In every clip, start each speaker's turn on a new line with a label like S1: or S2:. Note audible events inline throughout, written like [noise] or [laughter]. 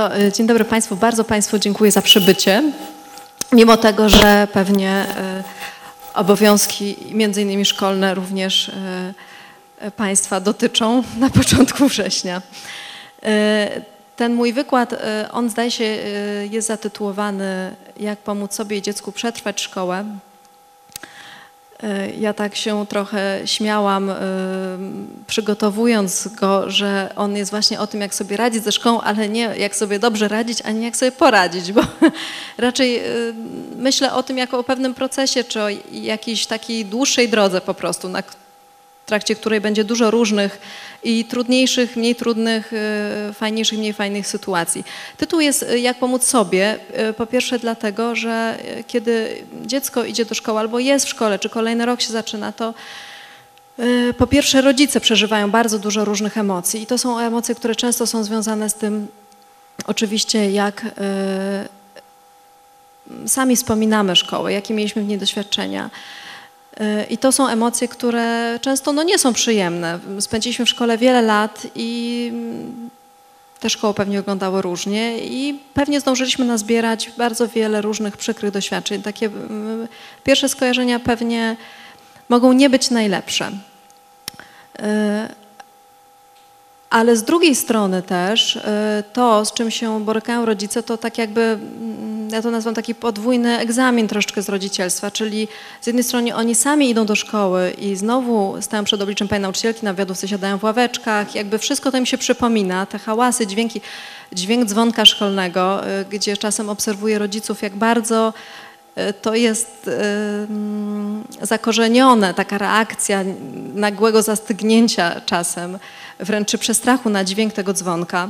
S1: To e, dzień dobry Państwu. Bardzo Państwu dziękuję za przybycie. Mimo tego, że pewnie e, obowiązki, między innymi szkolne, również e, Państwa dotyczą na [laughs] początku września. Ten mój wykład, on zdaje się jest zatytułowany Jak pomóc sobie i dziecku przetrwać szkołę. E, ja tak się trochę śmiałam, e, przygotowując go, że on jest właśnie o tym, jak sobie radzić ze szkołą, ale nie jak sobie dobrze radzić, a nie jak sobie poradzić, bo [laughs] raczej e, myślę o tym jako o pewnym procesie, czy o jakiejś takiej dłuższej drodze po prostu, na trakcie której będzie dużo różnych i trudniejszych, mniej trudnych, y, fajniejszych, mniej fajnych sytuacji. Tytuł jest y, Jak pomóc sobie. Y, po pierwsze dlatego, że kiedy dziecko idzie do szkoły albo jest w szkole, czy kolejny rok się zaczyna, to po pierwsze rodzice przeżywają bardzo dużo różnych emocji i to są emocje, które często są związane z tym oczywiście jak sami wspominamy szkołę, jakie mieliśmy w niej doświadczenia. I to są emocje, które często no, nie są przyjemne. Spędziliśmy w szkole wiele lat i te szkoły pewnie wyglądały różnie i pewnie zdążyliśmy nazbierać bardzo wiele różnych przykrych doświadczeń. Takie pierwsze skojarzenia pewnie mogą nie być najlepsze. Ale z drugiej strony też e, to, z czym się borykają rodzice, to tak jakby, mm, ja to nazywam taki podwójny egzamin troszeczkę z rodzicielstwa, czyli z jednej strony oni sami idą do szkoły i znowu stają przed obliczem pani nauczycielki, na wiodówce siadają w ławeczkach, jakby wszystko to im się przypomina, te hałasy, dźwięki, dźwięk dzwonka szkolnego, e, gdzie czasem obserwuję rodziców, jak bardzo e, to jest mm, zakorzenione, taka reakcja nagłego zastygnięcia czasem wręcz przestrachu na dźwięk tego dzwonka.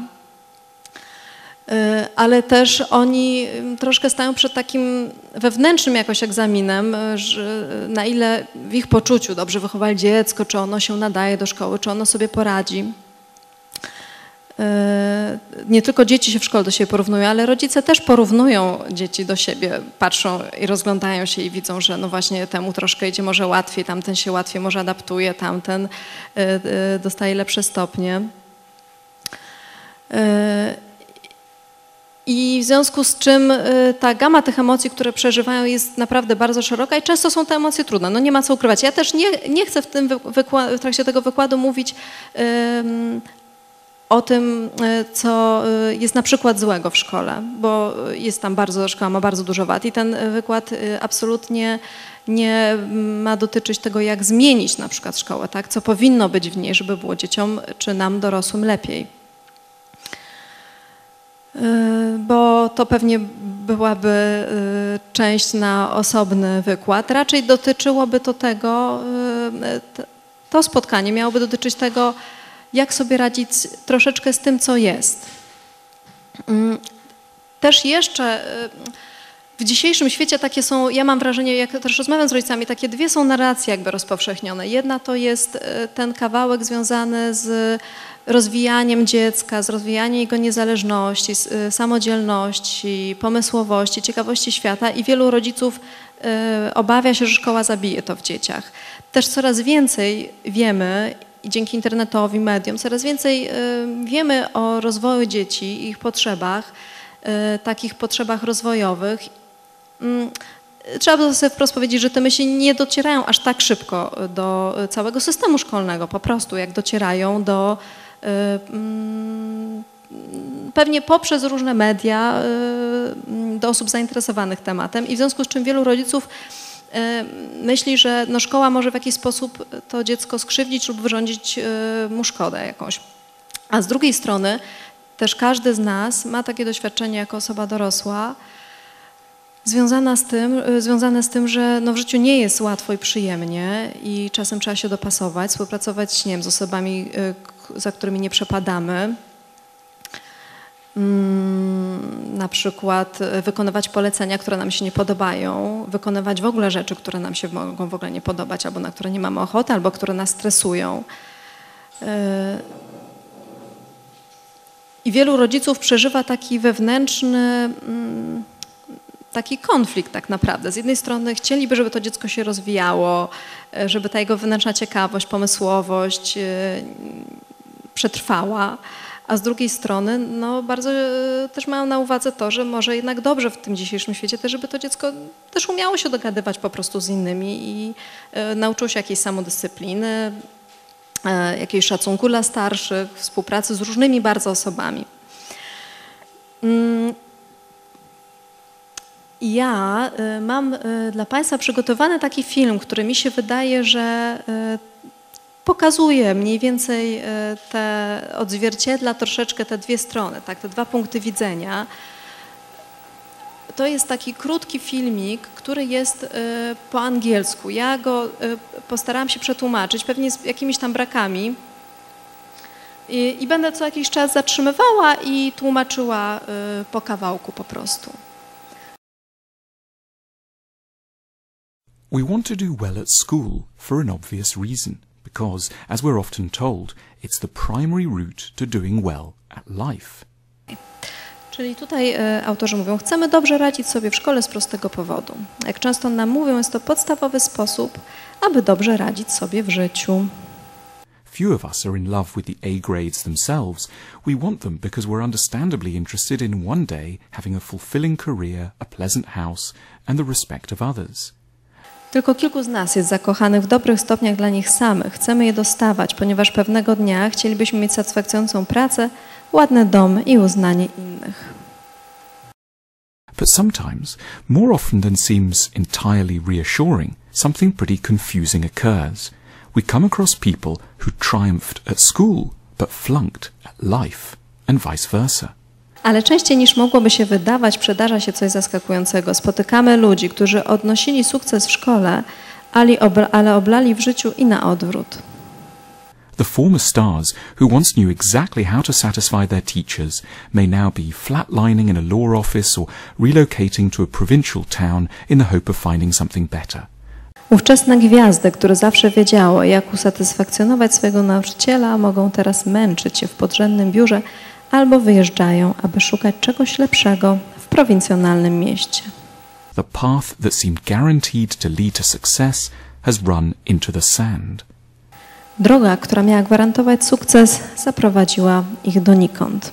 S1: Y, ale też oni y, troszkę stają przed takim wewnętrznym jakoś egzaminem, y, że na ile w ich poczuciu dobrze wychowali dziecko, czy ono się nadaje do szkoły, czy ono sobie poradzi. Nie tylko dzieci się w szkole do siebie porównują, ale rodzice też porównują dzieci do siebie, patrzą i rozglądają się i widzą, że no właśnie temu troszkę idzie może łatwiej, tamten się łatwiej może adaptuje, tamten dostaje lepsze stopnie. I w związku z czym ta gama tych emocji, które przeżywają jest naprawdę bardzo szeroka i często są te emocje trudne. No nie ma co ukrywać. Ja też nie, nie chcę w, tym w trakcie tego wykładu mówić o tym, e, co e, jest na przykład złego w szkole, bo jest tam bardzo, szkoła ma bardzo dużo wad i ten wykład absolutnie nie ma dotyczyć tego, jak zmienić na przykład szkołę, tak? co powinno być w niej, żeby było dzieciom czy nam dorosłym lepiej. Bo to pewnie byłaby część na osobny wykład. Raczej dotyczyłoby to tego, to spotkanie miałoby dotyczyć tego, jak sobie radzić troszeczkę z tym, co jest. Też jeszcze y, w dzisiejszym świecie takie są, ja mam wrażenie, jak też rozmawiam z rodzicami, takie dwie są narracje jakby rozpowszechnione. Jedna to jest y, ten kawałek związany z rozwijaniem dziecka, z rozwijaniem jego niezależności, y, samodzielności, pomysłowości, ciekawości świata i wielu rodziców obawia się, że szkoła zabije to w dzieciach. Też coraz więcej wiemy dzięki internetowi, mediom coraz więcej y, wiemy o rozwoju dzieci ich potrzebach, y, takich potrzebach rozwojowych. Mm, trzeba sobie wprost powiedzieć, że te myśli nie docierają aż tak szybko do całego systemu szkolnego, po prostu jak docierają do y, pewnie poprzez różne media do osób zainteresowanych tematem i w związku z czym wielu rodziców E, myśli, że no szkoła może w jakiś sposób to dziecko skrzywdzić lub wyrządzić mu szkodę jakąś. A z drugiej strony też każdy z nas ma takie doświadczenie jako osoba dorosła, związana z tym, związane z tym, że no w życiu nie jest łatwo i przyjemnie i czasem trzeba się dopasować, współpracować nie wiem, z osobami, za którymi nie przepadamy, Mm, na przykład wykonywać polecenia, które nam się nie podobają, wykonywać w ogóle rzeczy, które nam się mogą w ogóle nie podobać, albo na które nie mamy ochoty, albo które nas stresują. E, I wielu rodziców przeżywa taki wewnętrzny, mm, taki konflikt tak naprawdę. Z jednej strony chcieliby, żeby to dziecko się rozwijało, e, żeby ta jego wewnętrzna ciekawość, pomysłowość e, przetrwała, a z drugiej strony no, bardzo e, też mają na uwadze to, że może jednak dobrze w tym dzisiejszym świecie też, żeby to dziecko też umiało się dogadywać po prostu z innymi i e, nauczyło się jakiejś samodyscypliny, e, jakiegoś szacunku dla starszych, współpracy z różnymi bardzo osobami. Mm, ja mam dla Państwa przygotowany taki film, który mi się wydaje, że pokazuje mniej więcej te, odzwierciedla troszeczkę te dwie strony, tak, te dwa punkty widzenia. To jest taki krótki filmik, który jest po angielsku. Ja go postarałam się przetłumaczyć, pewnie z jakimiś tam brakami. I, i będę co jakiś czas zatrzymywała i tłumaczyła po kawałku po prostu.
S2: We want to do well at school for an obvious reason, because, as we're often told, it's the primary route to doing well at life.
S1: Czyli tutaj autorzy mówią, chcemy dobrze radzić sobie w szkole z prostego powodu. Jak często nam mówią, jest to podstawowy sposób, aby dobrze radzić sobie w życiu.
S2: Few of us are in love with the A grades themselves. We want them because we're understandably interested in one day having a fulfilling career, a pleasant house, and the respect of others.
S1: Tylko kilku z nas jest zakochanych w dobrych stopniach dla nich samych. Chcemy je dostawać, ponieważ pewnego dnia chcielibyśmy mieć satysfakcjonującą pracę, ładny dom i uznanie innych.
S2: But sometimes, more often than seems entirely reassuring, something pretty confusing occurs. We come across people who triumphed at school but flunked at life, and vice versa.
S1: Ale częściej niż mogłoby się wydawać, przydarza się coś zaskakującego. Spotykamy ludzi, którzy odnosili sukces w szkole, ale oblali w życiu i na odwrót.
S2: The former stars who once knew exactly how to satisfy their teachers may now be flatlining in a law office or relocating to a provincial town in the hope of finding something better.
S1: Ówczesne gwiazdy, które zawsze wiedziało, jak usatysfakcjonować swojego nauczyciela, mogą teraz męczyć się w podrzędnym biurze, albo wyjeżdżają, aby szukać czegoś lepszego w prowincjonalnym mieście.
S2: The path that seemed guaranteed to lead to success has run into the sand.
S1: Droga, która miała gwarantować sukces, zaprowadziła ich donikąd.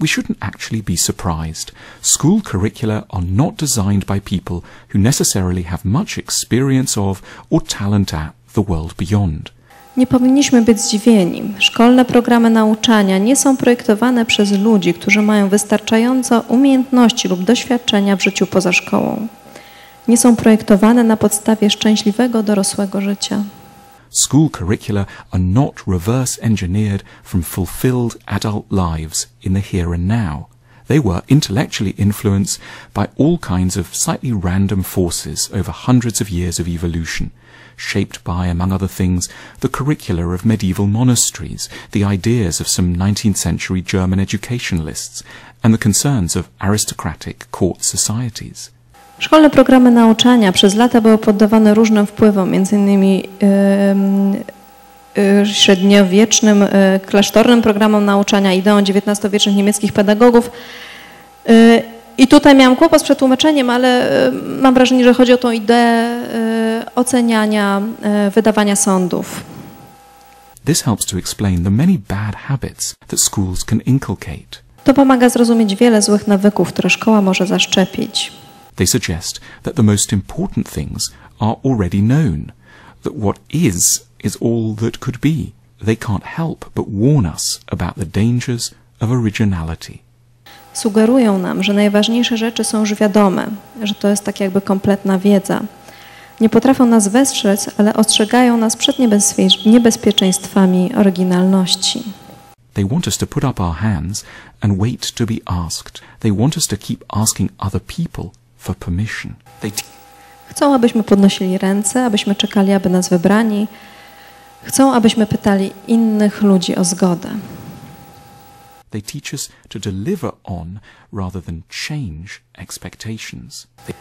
S2: We shouldn't actually be surprised. School curricula are not designed by people who necessarily have much experience of or talent at the world beyond.
S1: Nie powinniśmy być zdziwieni. Szkolne programy nauczania nie są projektowane przez ludzi, którzy mają wystarczająco umiejętności lub doświadczenia w życiu poza szkołą. Nie są projektowane na podstawie szczęśliwego dorosłego życia.
S2: School curricula are not reverse engineered from fulfilled adult lives in the here and now. They were intellectually influenced by all kinds of slightly random forces over hundreds of years of evolution – shaped by, among other things, the curricula of medieval monasteries, the ideas of some 19th century German educationalists, and the concerns of aristocratic court societies.
S1: Szkolne programy nauczania przez lata były poddawane różnym wpływom, m.in. Yy, yy, średniowiecznym, yy, klasztornym programom nauczania, ideą XIX-wiecznych niemieckich pedagogów. Yy, I tutaj miałam kłopot z przetłumaczeniem, ale yy, mam wrażenie, że chodzi o tą ideę oceniania, wydawania sądów.
S2: This helps to explain the many bad habits that schools can inculcate.
S1: To pomaga zrozumieć wiele złych nawyków, które szkoła może zaszczepić.
S2: They suggest that the most important things are already known, that what is is all that could be. They can't help but warn us about the dangers of originality.
S1: Sugerują nam, że najważniejsze rzeczy są już wiadome, że to jest tak jakby kompletna wiedza. Nie potrafią nas westrzec, ale ostrzegają nas przed niebezpieczeństwami oryginalności.
S2: They want us to put up our hands and wait to be asked. They want us to keep asking other people for permission. They
S1: Chcą, abyśmy podnosili ręce, abyśmy czekali, aby nas wybrani. Chcą, abyśmy pytali innych ludzi o zgodę.
S2: They teach us to deliver on rather than change expectations. They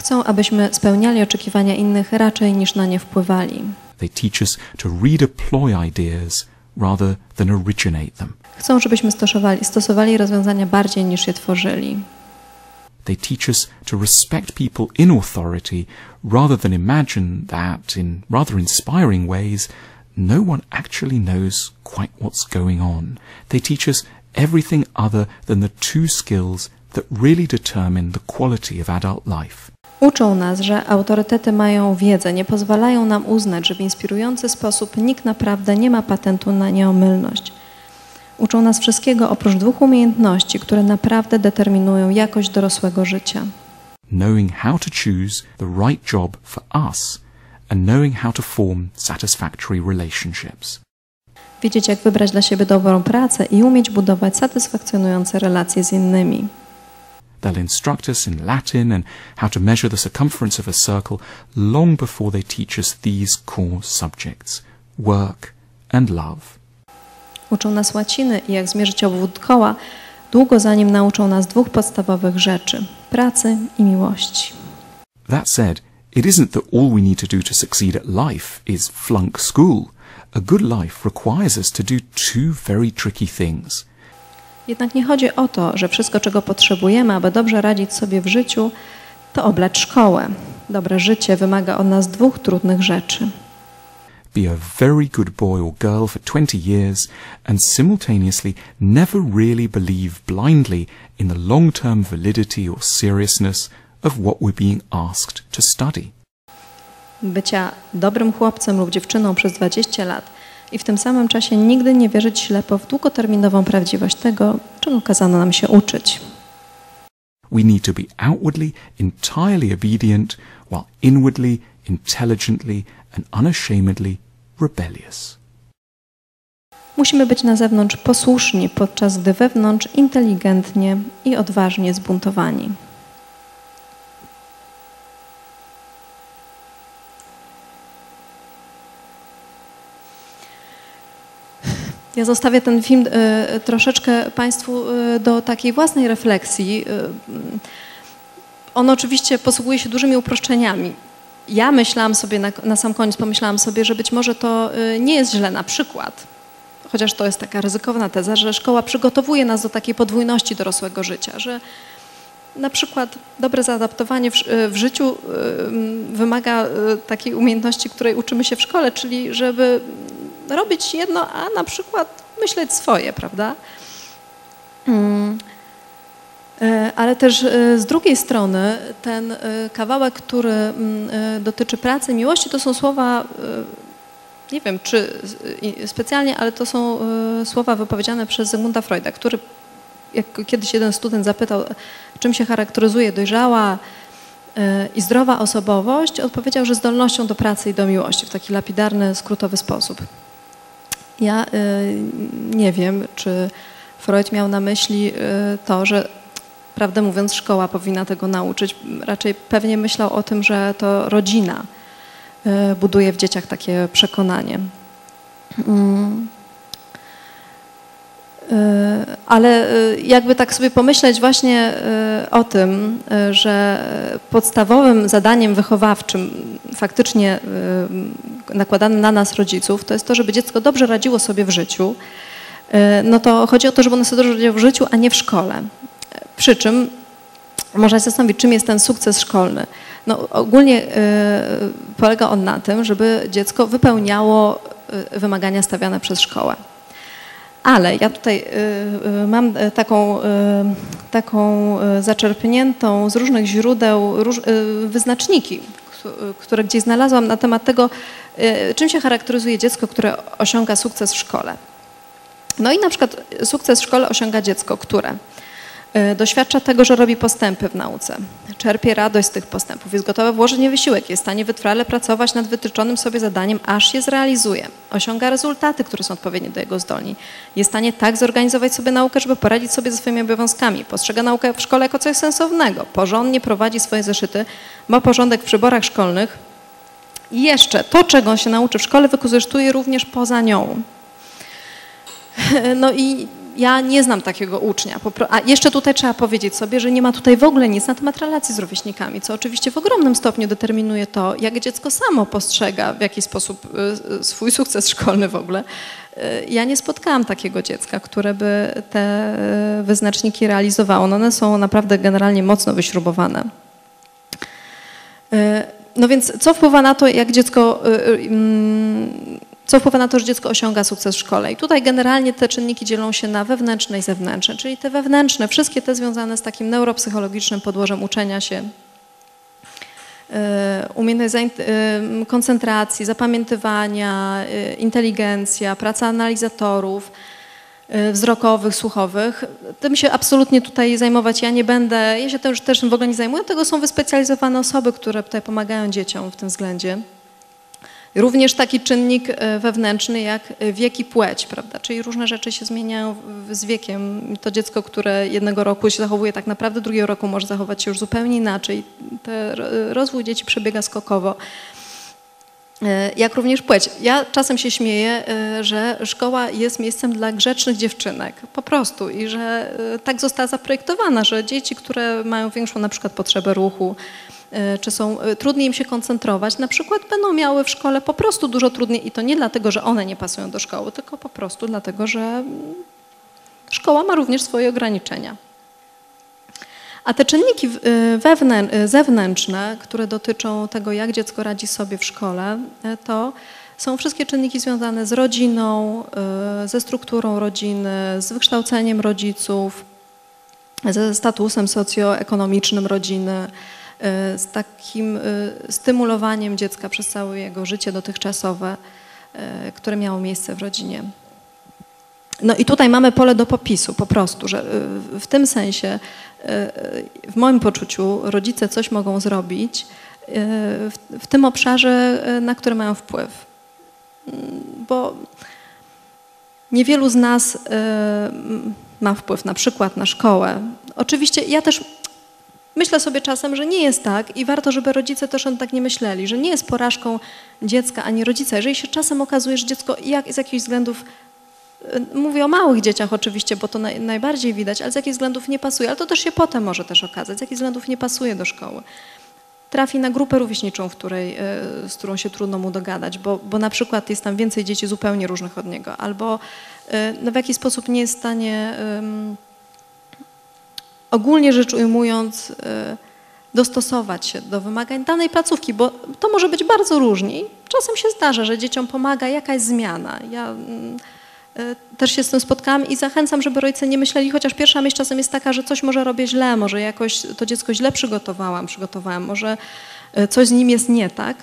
S1: Chcą, abyśmy spełniali oczekiwania innych raczej niż na nie wpływali.
S2: They teach us to redeploy ideas rather than originate them.
S1: Chcą, żebyśmy stosowali, stosowali rozwiązania bardziej niż je tworzyli.
S2: They teach us to respect people in authority rather than imagine that, in rather inspiring ways, no one actually knows quite what's going on. They teach us everything other than the two skills that really determine the quality of adult life.
S1: Uczą nas, że autorytety mają wiedzę, nie pozwalają nam uznać, że w inspirujący sposób nikt naprawdę nie ma patentu na nieomylność. Uczą nas wszystkiego oprócz dwóch umiejętności, które naprawdę determinują jakość dorosłego życia.
S2: Knowing how to choose the right job for us and knowing how to form satisfactory relationships.
S1: Wiedzieć, jak wybrać dla siebie dobrą pracę i umieć budować satysfakcjonujące relacje z innymi.
S2: They'll instruct us in Latin and how to measure the circumference of a circle long before they teach us these core subjects work and love.
S1: Uczą nas łaciny i jak zmierzyć obwód koła, długo zanim nauczą nas dwóch podstawowych rzeczy pracy i miłości.
S2: That said, it isn't that all we need to do to succeed at life is flunk school. A good life requires us to do two very tricky things.
S1: Jednak nie chodzi o to, że wszystko, czego potrzebujemy, aby dobrze radzić sobie w życiu, to oblać szkołę. Dobre życie wymaga od nas dwóch trudnych rzeczy.
S2: Be a very good boy or girl for 20 years and simultaneously never really believe blindly in the long-term validity or seriousness of what we're being asked to study.
S1: Bycia dobrym chłopcem lub dziewczyną przez 20 lat i w tym samym czasie nigdy nie wierzyć ślepo w długoterminową prawdziwość tego, czego kazano nam się uczyć.
S2: We need to be outwardly entirely obedient while inwardly, intelligently and unashamedly rebellious.
S1: Musimy być na zewnątrz posłuszni, podczas gdy wewnątrz inteligentnie i odważnie zbuntowani. Ja zostawię ten film y, troszeczkę Państwu y, do takiej własnej refleksji. Y, on oczywiście posługuje się dużymi uproszczeniami. Ja myślałam sobie na, na sam koniec, pomyślałam sobie, że być może to nie jest źle na przykład, chociaż to jest taka ryzykowna teza, że szkoła przygotowuje nas do takiej podwójności dorosłego życia, że na przykład dobre zaadaptowanie w, w, życiu wymaga takiej umiejętności, której uczymy się w szkole, czyli żeby robić jedno, a na przykład myśleć swoje, prawda? Mm. E, ale też e, z drugiej strony ten e, kawałek, który mm, dotyczy pracy, miłości, to są słowa, nie wiem czy specjalnie, ale to są słowa wypowiedziane przez Zygmunta Freuda, który jak kiedyś jeden student zapytał, czym się charakteryzuje dojrzała i zdrowa osobowość, odpowiedział, że zdolnością do pracy i do miłości w taki lapidarny, skrótowy sposób. Ja nie wiem, czy Freud miał na myśli to, że prawdę mówiąc, szkoła powinna tego nauczyć. Raczej pewnie myślał o tym, że to rodzina y, buduje w dzieciach takie przekonanie. Mm. Y, ale y, jakby tak sobie pomyśleć właśnie o tym, że podstawowym zadaniem wychowawczym faktycznie nakładanym na nas rodziców, to jest to, żeby dziecko dobrze radziło sobie w życiu, no to chodzi o to, żeby ono sobie dobrze radziło w życiu, a nie w szkole. Przy czym można się zastanowić, czym jest ten sukces szkolny. No, ogólnie y, polega on na tym, żeby dziecko wypełniało y, wymagania stawiane przez szkołę. Ale ja tutaj mam taką, taką zaczerpniętą z różnych źródeł wyznaczniki, które gdzieś znalazłam na temat tego, czym się charakteryzuje dziecko, które osiąga sukces w szkole. No i na przykład sukces w szkole osiąga dziecko, które E, doświadcza tego, że robi postępy w nauce, czerpie radość z tych postępów, jest gotowe włożyć nie wysiłek, jest w stanie wytrwale pracować nad wytyczonym sobie zadaniem, aż je zrealizuje. Osiąga rezultaty, które są odpowiednie do jego zdolni. Jest w stanie tak zorganizować sobie naukę, żeby poradzić sobie ze swoimi obowiązkami. Postrzega naukę w szkole jako coś sensownego. Porządnie prowadzi swoje zeszyty, ma porządek w przyborach szkolnych. I jeszcze to, czego się nauczy w szkole, wykorzystuje również poza nią. [laughs] No i ja nie znam takiego ucznia. A jeszcze tutaj trzeba powiedzieć sobie, że nie ma tutaj w ogóle nic na temat relacji z rówieśnikami, co oczywiście w ogromnym stopniu determinuje to, jak dziecko samo postrzega w jaki sposób y, swój sukces szkolny w ogóle. Y, ja nie spotkałam takiego dziecka, które by te y, wyznaczniki realizowało. No one są naprawdę generalnie mocno wyśrubowane. No więc co wpływa na to, jak dziecko co wpływa na to, że dziecko osiąga sukces w szkole. I tutaj generalnie te czynniki dzielą się na wewnętrzne i zewnętrzne, czyli te wewnętrzne, wszystkie te związane z takim neuropsychologicznym podłożem uczenia się, e, umiejętność koncentracji, zapamiętywania, inteligencja, praca analizatorów, wzrokowych, słuchowych. Tym się absolutnie tutaj zajmować ja nie będę. Ja się też, też w ogóle nie zajmuję. Tego są wyspecjalizowane osoby, które tutaj pomagają dzieciom w tym względzie. Również taki czynnik e, wewnętrzny jak wiek i płeć, prawda? Czyli różne rzeczy się zmieniają z wiekiem. To dziecko, które jednego roku się zachowuje tak naprawdę, drugiego roku może zachować się już zupełnie inaczej. Te, rozwój dzieci przebiega skokowo. E, jak również płeć. Ja czasem się śmieję, e, że szkoła jest miejscem dla grzecznych dziewczynek, po prostu i że tak została zaprojektowana, że dzieci, które mają większą na przykład potrzebę ruchu, E, czy są, e, trudniej im się koncentrować, na przykład będą miały w szkole po prostu dużo trudniej i to nie dlatego, że one nie pasują do szkoły, tylko po prostu dlatego, że szkoła ma również swoje ograniczenia. A te czynniki e, zewnętrzne, które dotyczą tego, jak dziecko radzi sobie w szkole, to są wszystkie czynniki związane z rodziną, ze strukturą rodziny, z wykształceniem rodziców, ze statusem socjoekonomicznym rodziny, z takim stymulowaniem dziecka przez całe jego życie dotychczasowe, które miało miejsce w rodzinie. No i tutaj mamy pole do popisu po prostu, że w tym sensie, w moim poczuciu, rodzice coś mogą zrobić w, tym obszarze, na który mają wpływ. Bo niewielu z nas ma wpływ na przykład na szkołę. Oczywiście ja też Myślę sobie czasem, że nie jest tak i warto, żeby rodzice też on tak nie myśleli, że nie jest porażką dziecka ani rodzica. Jeżeli się czasem okazuje, że dziecko jak, z jakichś względów, y, mówię o małych dzieciach oczywiście, bo to naj, najbardziej widać, ale z jakichś względów nie pasuje, ale to też się potem może też okazać, z jakich względów nie pasuje do szkoły. Trafi na grupę rówieśniczą, w której, y, z którą się trudno mu dogadać, bo, bo na przykład jest tam więcej dzieci zupełnie różnych od niego, albo y, no w jakiś sposób nie jest w stanie ogólnie rzecz ujmując, y, dostosować się do wymagań danej placówki, bo to może być bardzo różnie. Czasem się zdarza, że dzieciom pomaga jakaś zmiana. Ja mm, też się z tym spotkałam i zachęcam, żeby rodzice nie myśleli, chociaż pierwsza myśl czasem jest taka, że coś może robię źle, może jakoś to dziecko źle przygotowałam, przygotowałam, może y, coś z nim jest nie tak.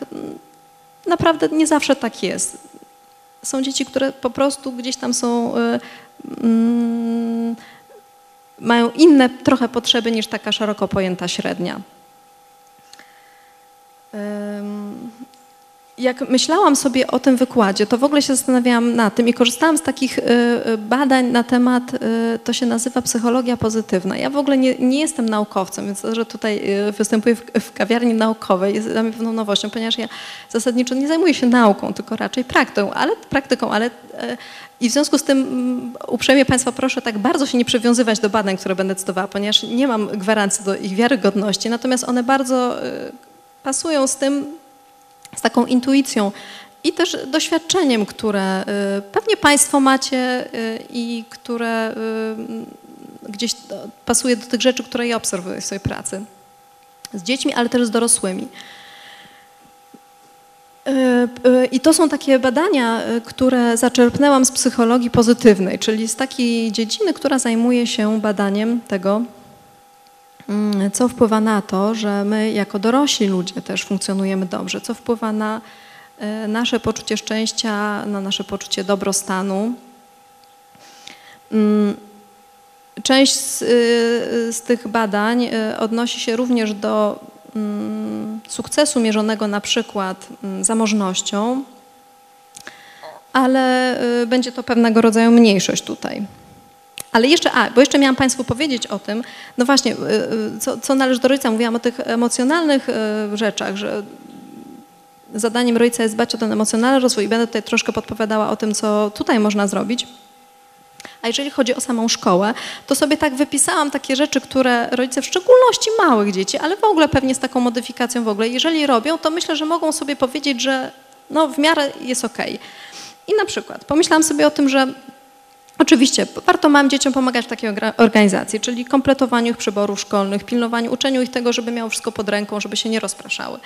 S1: Naprawdę nie zawsze tak jest. Są dzieci, które po prostu gdzieś tam są... Mm, mają inne trochę potrzeby niż taka szeroko pojęta średnia. Jak myślałam sobie o tym wykładzie, to w ogóle się zastanawiałam na tym i korzystałam z takich y, y, badań na temat, y, to się nazywa psychologia pozytywna. Ja w ogóle nie, nie jestem naukowcem, więc to, że tutaj występuję w, w kawiarni naukowej jest dla mnie pewną nowością, ponieważ ja zasadniczo nie zajmuję się nauką, tylko raczej praktyką, ale, praktyką, ale i w związku z tym uprzejmie Państwa proszę tak bardzo się nie przywiązywać do badań, które będę cytowała, ponieważ nie mam gwarancji do ich wiarygodności, natomiast one bardzo pasują z tym, z taką intuicją i też doświadczeniem, które y, pewnie Państwo macie y, i które y, gdzieś pasuje do tych rzeczy, które ja obserwuję w swojej pracy z dziećmi, ale też z dorosłymi. I to są takie badania, które zaczerpnęłam z psychologii pozytywnej, czyli z takiej dziedziny, która zajmuje się badaniem tego, co wpływa na to, że my jako dorośli ludzie też funkcjonujemy dobrze, co wpływa na e, nasze poczucie szczęścia, na nasze poczucie dobrostanu. Mm, część z, y, z tych badań y, odnosi się również do mm, sukcesu mierzonego na przykład zamożnością, ale będzie to pewnego rodzaju mniejszość tutaj. Ale jeszcze, a, bo jeszcze miałam Państwu powiedzieć o tym, no właśnie, y, y, co, co należy do rodzica. Mówiłam o tych emocjonalnych y, rzeczach, że zadaniem rodzica jest dbać o ten emocjonalny rozwój i będę tutaj troszkę podpowiadała o tym, co tutaj można zrobić. A jeżeli chodzi o samą szkołę, to sobie tak wypisałam takie rzeczy, które rodzice, w szczególności małych dzieci, ale w ogóle pewnie z taką modyfikacją w ogóle, jeżeli robią, to myślę, że mogą sobie powiedzieć, że no w miarę jest okej. Okay. I na przykład pomyślałam sobie o tym, że Oczywiście warto mam dzieciom pomagać w takiej organizacji, czyli kompletowaniu ich przyborów szkolnych, pilnowaniu, uczeniu ich tego, żeby miało wszystko pod ręką, żeby się nie rozpraszały.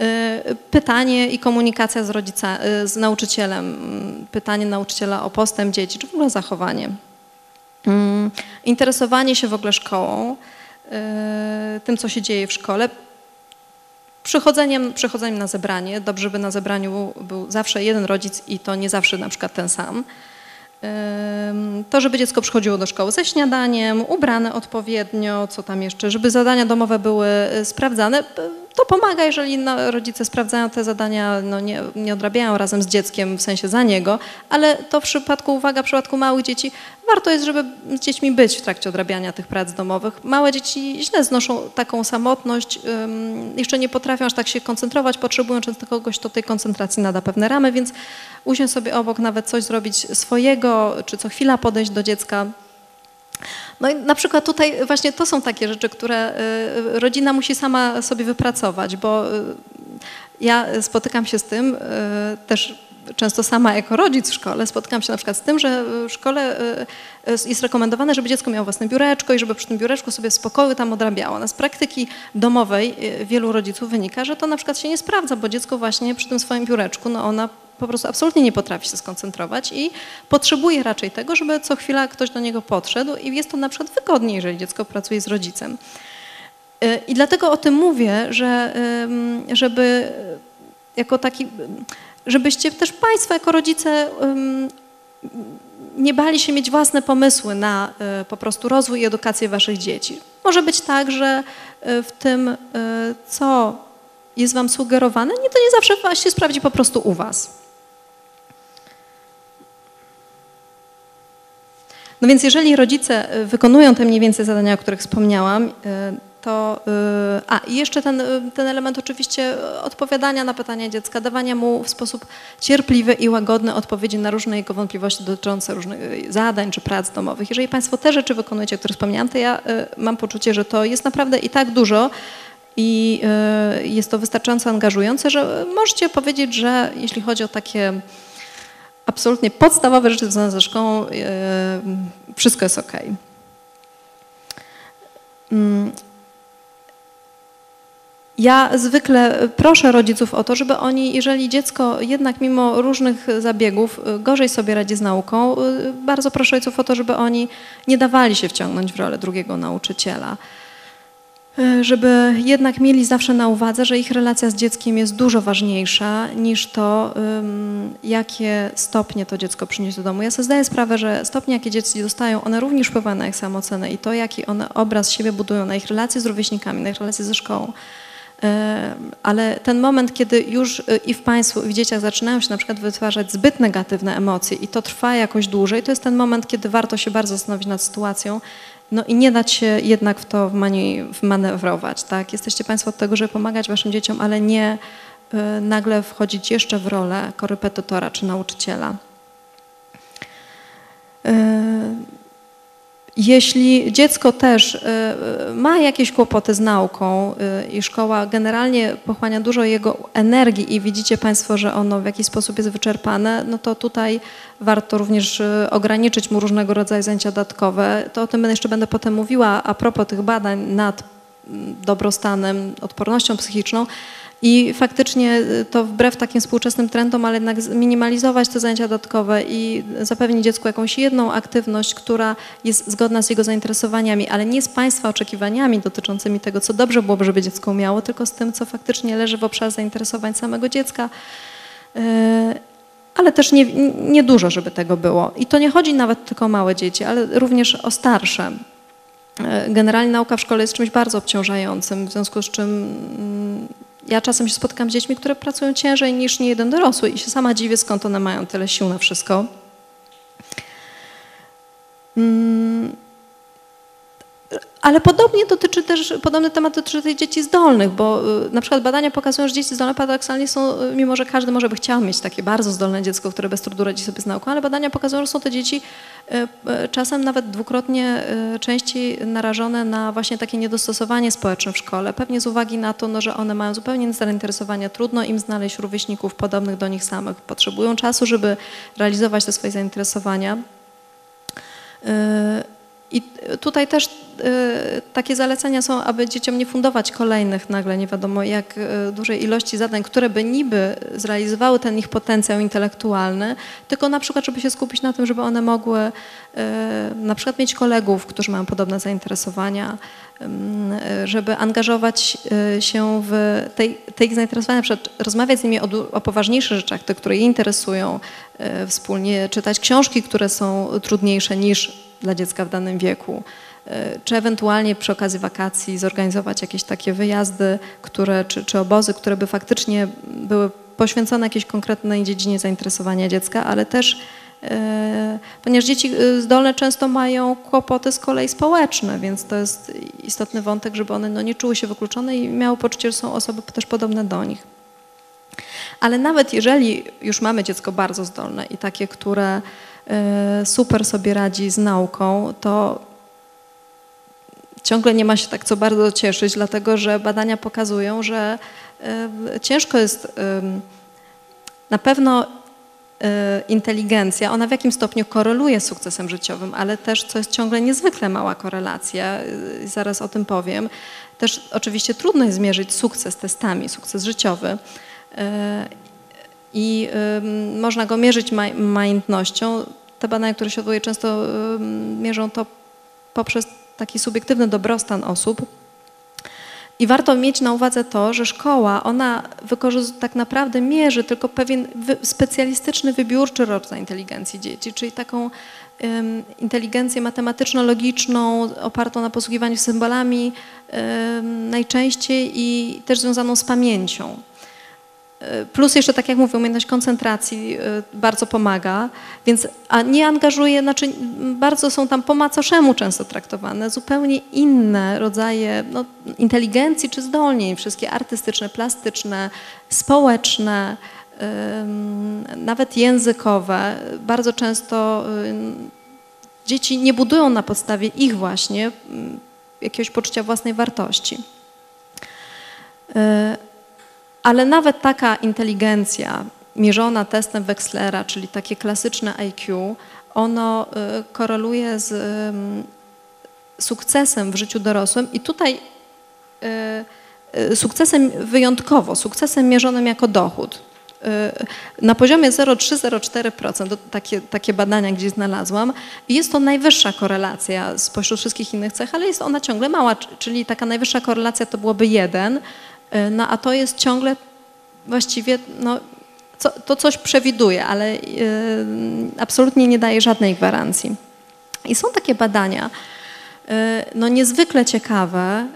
S1: Y, Pytanie i komunikacja z, rodzica, y, z nauczycielem, mm, pytanie nauczyciela o postęp dzieci, czy w ogóle zachowanie. Mm, Interesowanie się w ogóle szkołą, y, tym, co się dzieje w szkole, przychodzeniem, przychodzeniem na zebranie. Dobrze, by na zebraniu był zawsze jeden rodzic i to nie zawsze na przykład ten sam. To, żeby dziecko przychodziło do szkoły ze śniadaniem, ubrane odpowiednio, co tam jeszcze, żeby zadania domowe były y, sprawdzane. To pomaga, jeżeli no, rodzice sprawdzają te zadania, no, nie, nie odrabiają razem z dzieckiem, w sensie za niego, ale to w przypadku, uwaga, w przypadku małych dzieci, warto jest, żeby z dziećmi być w trakcie odrabiania tych prac domowych. Małe dzieci źle znoszą taką samotność, jeszcze nie potrafią aż tak się koncentrować, potrzebują często kogoś, kto tej koncentracji nada pewne ramy, więc usiąść sobie obok, nawet coś zrobić swojego, czy co chwila podejść do dziecka. No i na przykład tutaj właśnie to są takie rzeczy, które y, rodzina musi sama sobie wypracować, bo y, ja spotykam się z tym y, też często sama jako rodzic w szkole, spotykam się na przykład z tym, że w szkole jest rekomendowane, żeby dziecko miało własne biureczko i żeby przy tym biureczku sobie spokoju tam odrabiało. No z praktyki domowej wielu rodziców wynika, że to na przykład się nie sprawdza, bo dziecko właśnie przy tym swoim biureczku, no ona po prostu absolutnie nie potrafi się skoncentrować i potrzebuje raczej tego, żeby co chwila ktoś do niego podszedł i jest to na przykład wygodniej, jeżeli dziecko pracuje z rodzicem. Y, I dlatego o tym mówię, że żeby jako taki, żebyście też Państwo jako rodzice nie bali się mieć własne pomysły na y, po prostu rozwój i edukację Waszych dzieci. Może być tak, że y, w tym, y, co jest Wam sugerowane, nie to nie zawsze się sprawdzi po prostu u Was. No więc jeżeli rodzice y, wykonują te mniej więcej zadania, o których wspomniałam, y, to... y, A, i jeszcze ten, ten element oczywiście odpowiadania na pytania dziecka, dawania mu w sposób cierpliwy i łagodny odpowiedzi na różne jego wątpliwości dotyczące różnych zadań czy prac domowych. Jeżeli Państwo te rzeczy wykonujecie, o których wspomniałam, to ja mam poczucie, że to jest naprawdę i tak dużo, i jest to wystarczająco angażujące, że możecie powiedzieć, że jeśli chodzi o takie absolutnie podstawowe rzeczy związane ze szkołą, y, wszystko jest ok. Ja zwykle proszę rodziców o to, żeby oni, jeżeli dziecko jednak mimo różnych zabiegów y, gorzej sobie radzi z nauką, y, bardzo proszę ojców o to, żeby oni nie dawali się wciągnąć w rolę drugiego nauczyciela. Y, Żeby jednak mieli zawsze na uwadze, że ich relacja z dzieckiem jest dużo ważniejsza niż to, jakie stopnie to dziecko przyniesie do domu. Ja sobie zdaję sprawę, że stopnie, jakie dzieci dostają, one również wpływają na ich samoocenę i to, jaki one obraz siebie budują, na ich relacje z rówieśnikami, na ich relacje ze szkołą. Ym, Ale ten moment, kiedy już y, i w Państwu, i w dzieciach zaczynają się na przykład wytwarzać zbyt negatywne emocje i to trwa jakoś dłużej, to jest ten moment, kiedy warto się bardzo zastanowić nad sytuacją no i nie dać się jednak w to wmanewrować. Tak? Jesteście Państwo od tego, żeby pomagać Waszym dzieciom, ale nie y, nagle wchodzić jeszcze w rolę korepetytora czy nauczyciela. Jeśli dziecko też y, y, ma jakieś kłopoty z nauką y, i szkoła generalnie pochłania dużo jego energii i widzicie Państwo, że ono w jakiś sposób jest wyczerpane, no to tutaj warto również ograniczyć mu różnego rodzaju zajęcia dodatkowe. To o tym jeszcze będę potem mówiła a propos tych badań nad mm, dobrostanem, odpornością psychiczną. I faktycznie y, to wbrew takim współczesnym trendom, ale jednak zminimalizować te zajęcia dodatkowe i zapewnić dziecku jakąś jedną aktywność, która jest zgodna z jego zainteresowaniami, ale nie z Państwa oczekiwaniami dotyczącymi tego, co dobrze byłoby, żeby dziecko umiało, tylko z tym, co faktycznie leży w obszarze zainteresowań samego dziecka. Y, Ale też nie, nie dużo, żeby tego było. I to nie chodzi nawet tylko o małe dzieci, ale również o starsze. Y, Generalnie nauka w szkole jest czymś bardzo obciążającym, w związku z czym mm, ja czasem się spotykam z dziećmi, które pracują ciężej niż nie jeden dorosły i się sama dziwię, skąd one mają tyle sił na wszystko. Mm, Ale podobnie dotyczy też, podobny temat dotyczy tych dzieci zdolnych, bo y, na przykład badania pokazują, że dzieci zdolne paradoksalnie są, y, mimo że każdy może by chciał mieć takie bardzo zdolne dziecko, które bez trudu radzi sobie z nauką, ale badania pokazują, że są to dzieci y, czasem nawet dwukrotnie częściej narażone na właśnie takie niedostosowanie społeczne w szkole. Pewnie z uwagi na to, no, że one mają zupełnie inne zainteresowania, trudno im znaleźć rówieśników podobnych do nich samych. Potrzebują czasu, żeby realizować te swoje zainteresowania. I tutaj też takie zalecenia są, aby dzieciom nie fundować kolejnych nagle. Nie wiadomo jak y, dużej ilości zadań, które by niby zrealizowały ten ich potencjał intelektualny, tylko na przykład, żeby się skupić na tym, żeby one mogły y, na przykład mieć kolegów, którzy mają podobne zainteresowania, żeby angażować się w tej, tej ich zainteresowania, rozmawiać z nimi o, o poważniejszych rzeczach, te, które je interesują, wspólnie czytać książki, które są trudniejsze niż dla dziecka w danym wieku, czy ewentualnie przy okazji wakacji zorganizować jakieś takie wyjazdy, które, czy, czy obozy, które by faktycznie były poświęcone jakiejś konkretnej dziedzinie zainteresowania dziecka, ale też e, ponieważ dzieci e, zdolne często mają kłopoty z kolei społeczne, więc to jest istotny wątek, żeby one no, nie czuły się wykluczone i miały poczucie, że są osoby też podobne do nich. Ale nawet jeżeli już mamy dziecko bardzo zdolne i takie, które E, super sobie radzi z nauką, to ciągle nie ma się tak co bardzo cieszyć, dlatego że badania pokazują, że e, ciężko jest na pewno e, inteligencja, ona w jakim stopniu koreluje z sukcesem życiowym, ale też, co jest ciągle niezwykle mała korelacja, zaraz o tym powiem, też oczywiście trudno jest zmierzyć sukces testami, sukces życiowy i można go mierzyć majątnością. Te badania, które się odwołuję, często mierzą to poprzez taki subiektywny dobrostan osób. I warto mieć na uwadze to, że szkoła, ona tak naprawdę mierzy tylko pewien wy specjalistyczny, wybiórczy rodzaj inteligencji dzieci, czyli taką inteligencję matematyczno-logiczną, opartą na posługiwaniu symbolami najczęściej i też związaną z pamięcią. Plus jeszcze, tak jak mówię, umiejętność koncentracji y, bardzo pomaga, więc a nie angażuje, znaczy bardzo są tam po macoszemu często traktowane, zupełnie inne rodzaje no, inteligencji czy zdolnień, wszystkie artystyczne, plastyczne, społeczne, nawet językowe. Bardzo często dzieci nie budują na podstawie ich właśnie jakiegoś poczucia własnej wartości. Y, ale nawet taka inteligencja mierzona testem Wechslera, czyli takie klasyczne IQ, ono y, koreluje z sukcesem w życiu dorosłym i tutaj y, y, sukcesem wyjątkowo, sukcesem mierzonym jako dochód. Na poziomie 0,3-0,4%, takie, takie badania gdzieś znalazłam, jest to najwyższa korelacja spośród wszystkich innych cech, ale jest ona ciągle mała, czyli taka najwyższa korelacja to byłoby 1, E, no a to jest ciągle właściwie, no, co, to coś przewiduje, ale y, absolutnie nie daje żadnej gwarancji. I są takie badania, y, no niezwykle ciekawe,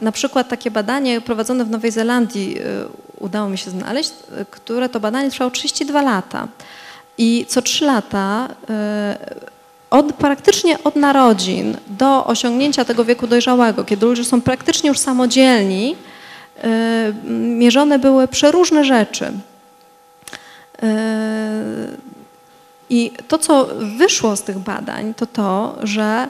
S1: na przykład takie badanie prowadzone w Nowej Zelandii udało mi się znaleźć, które to badanie trwało 32 lata. I co 3 lata od, praktycznie od narodzin do osiągnięcia tego wieku dojrzałego, kiedy ludzie są praktycznie już samodzielni, y, mierzone były przeróżne rzeczy. Y, I to, co wyszło z tych badań, to to, że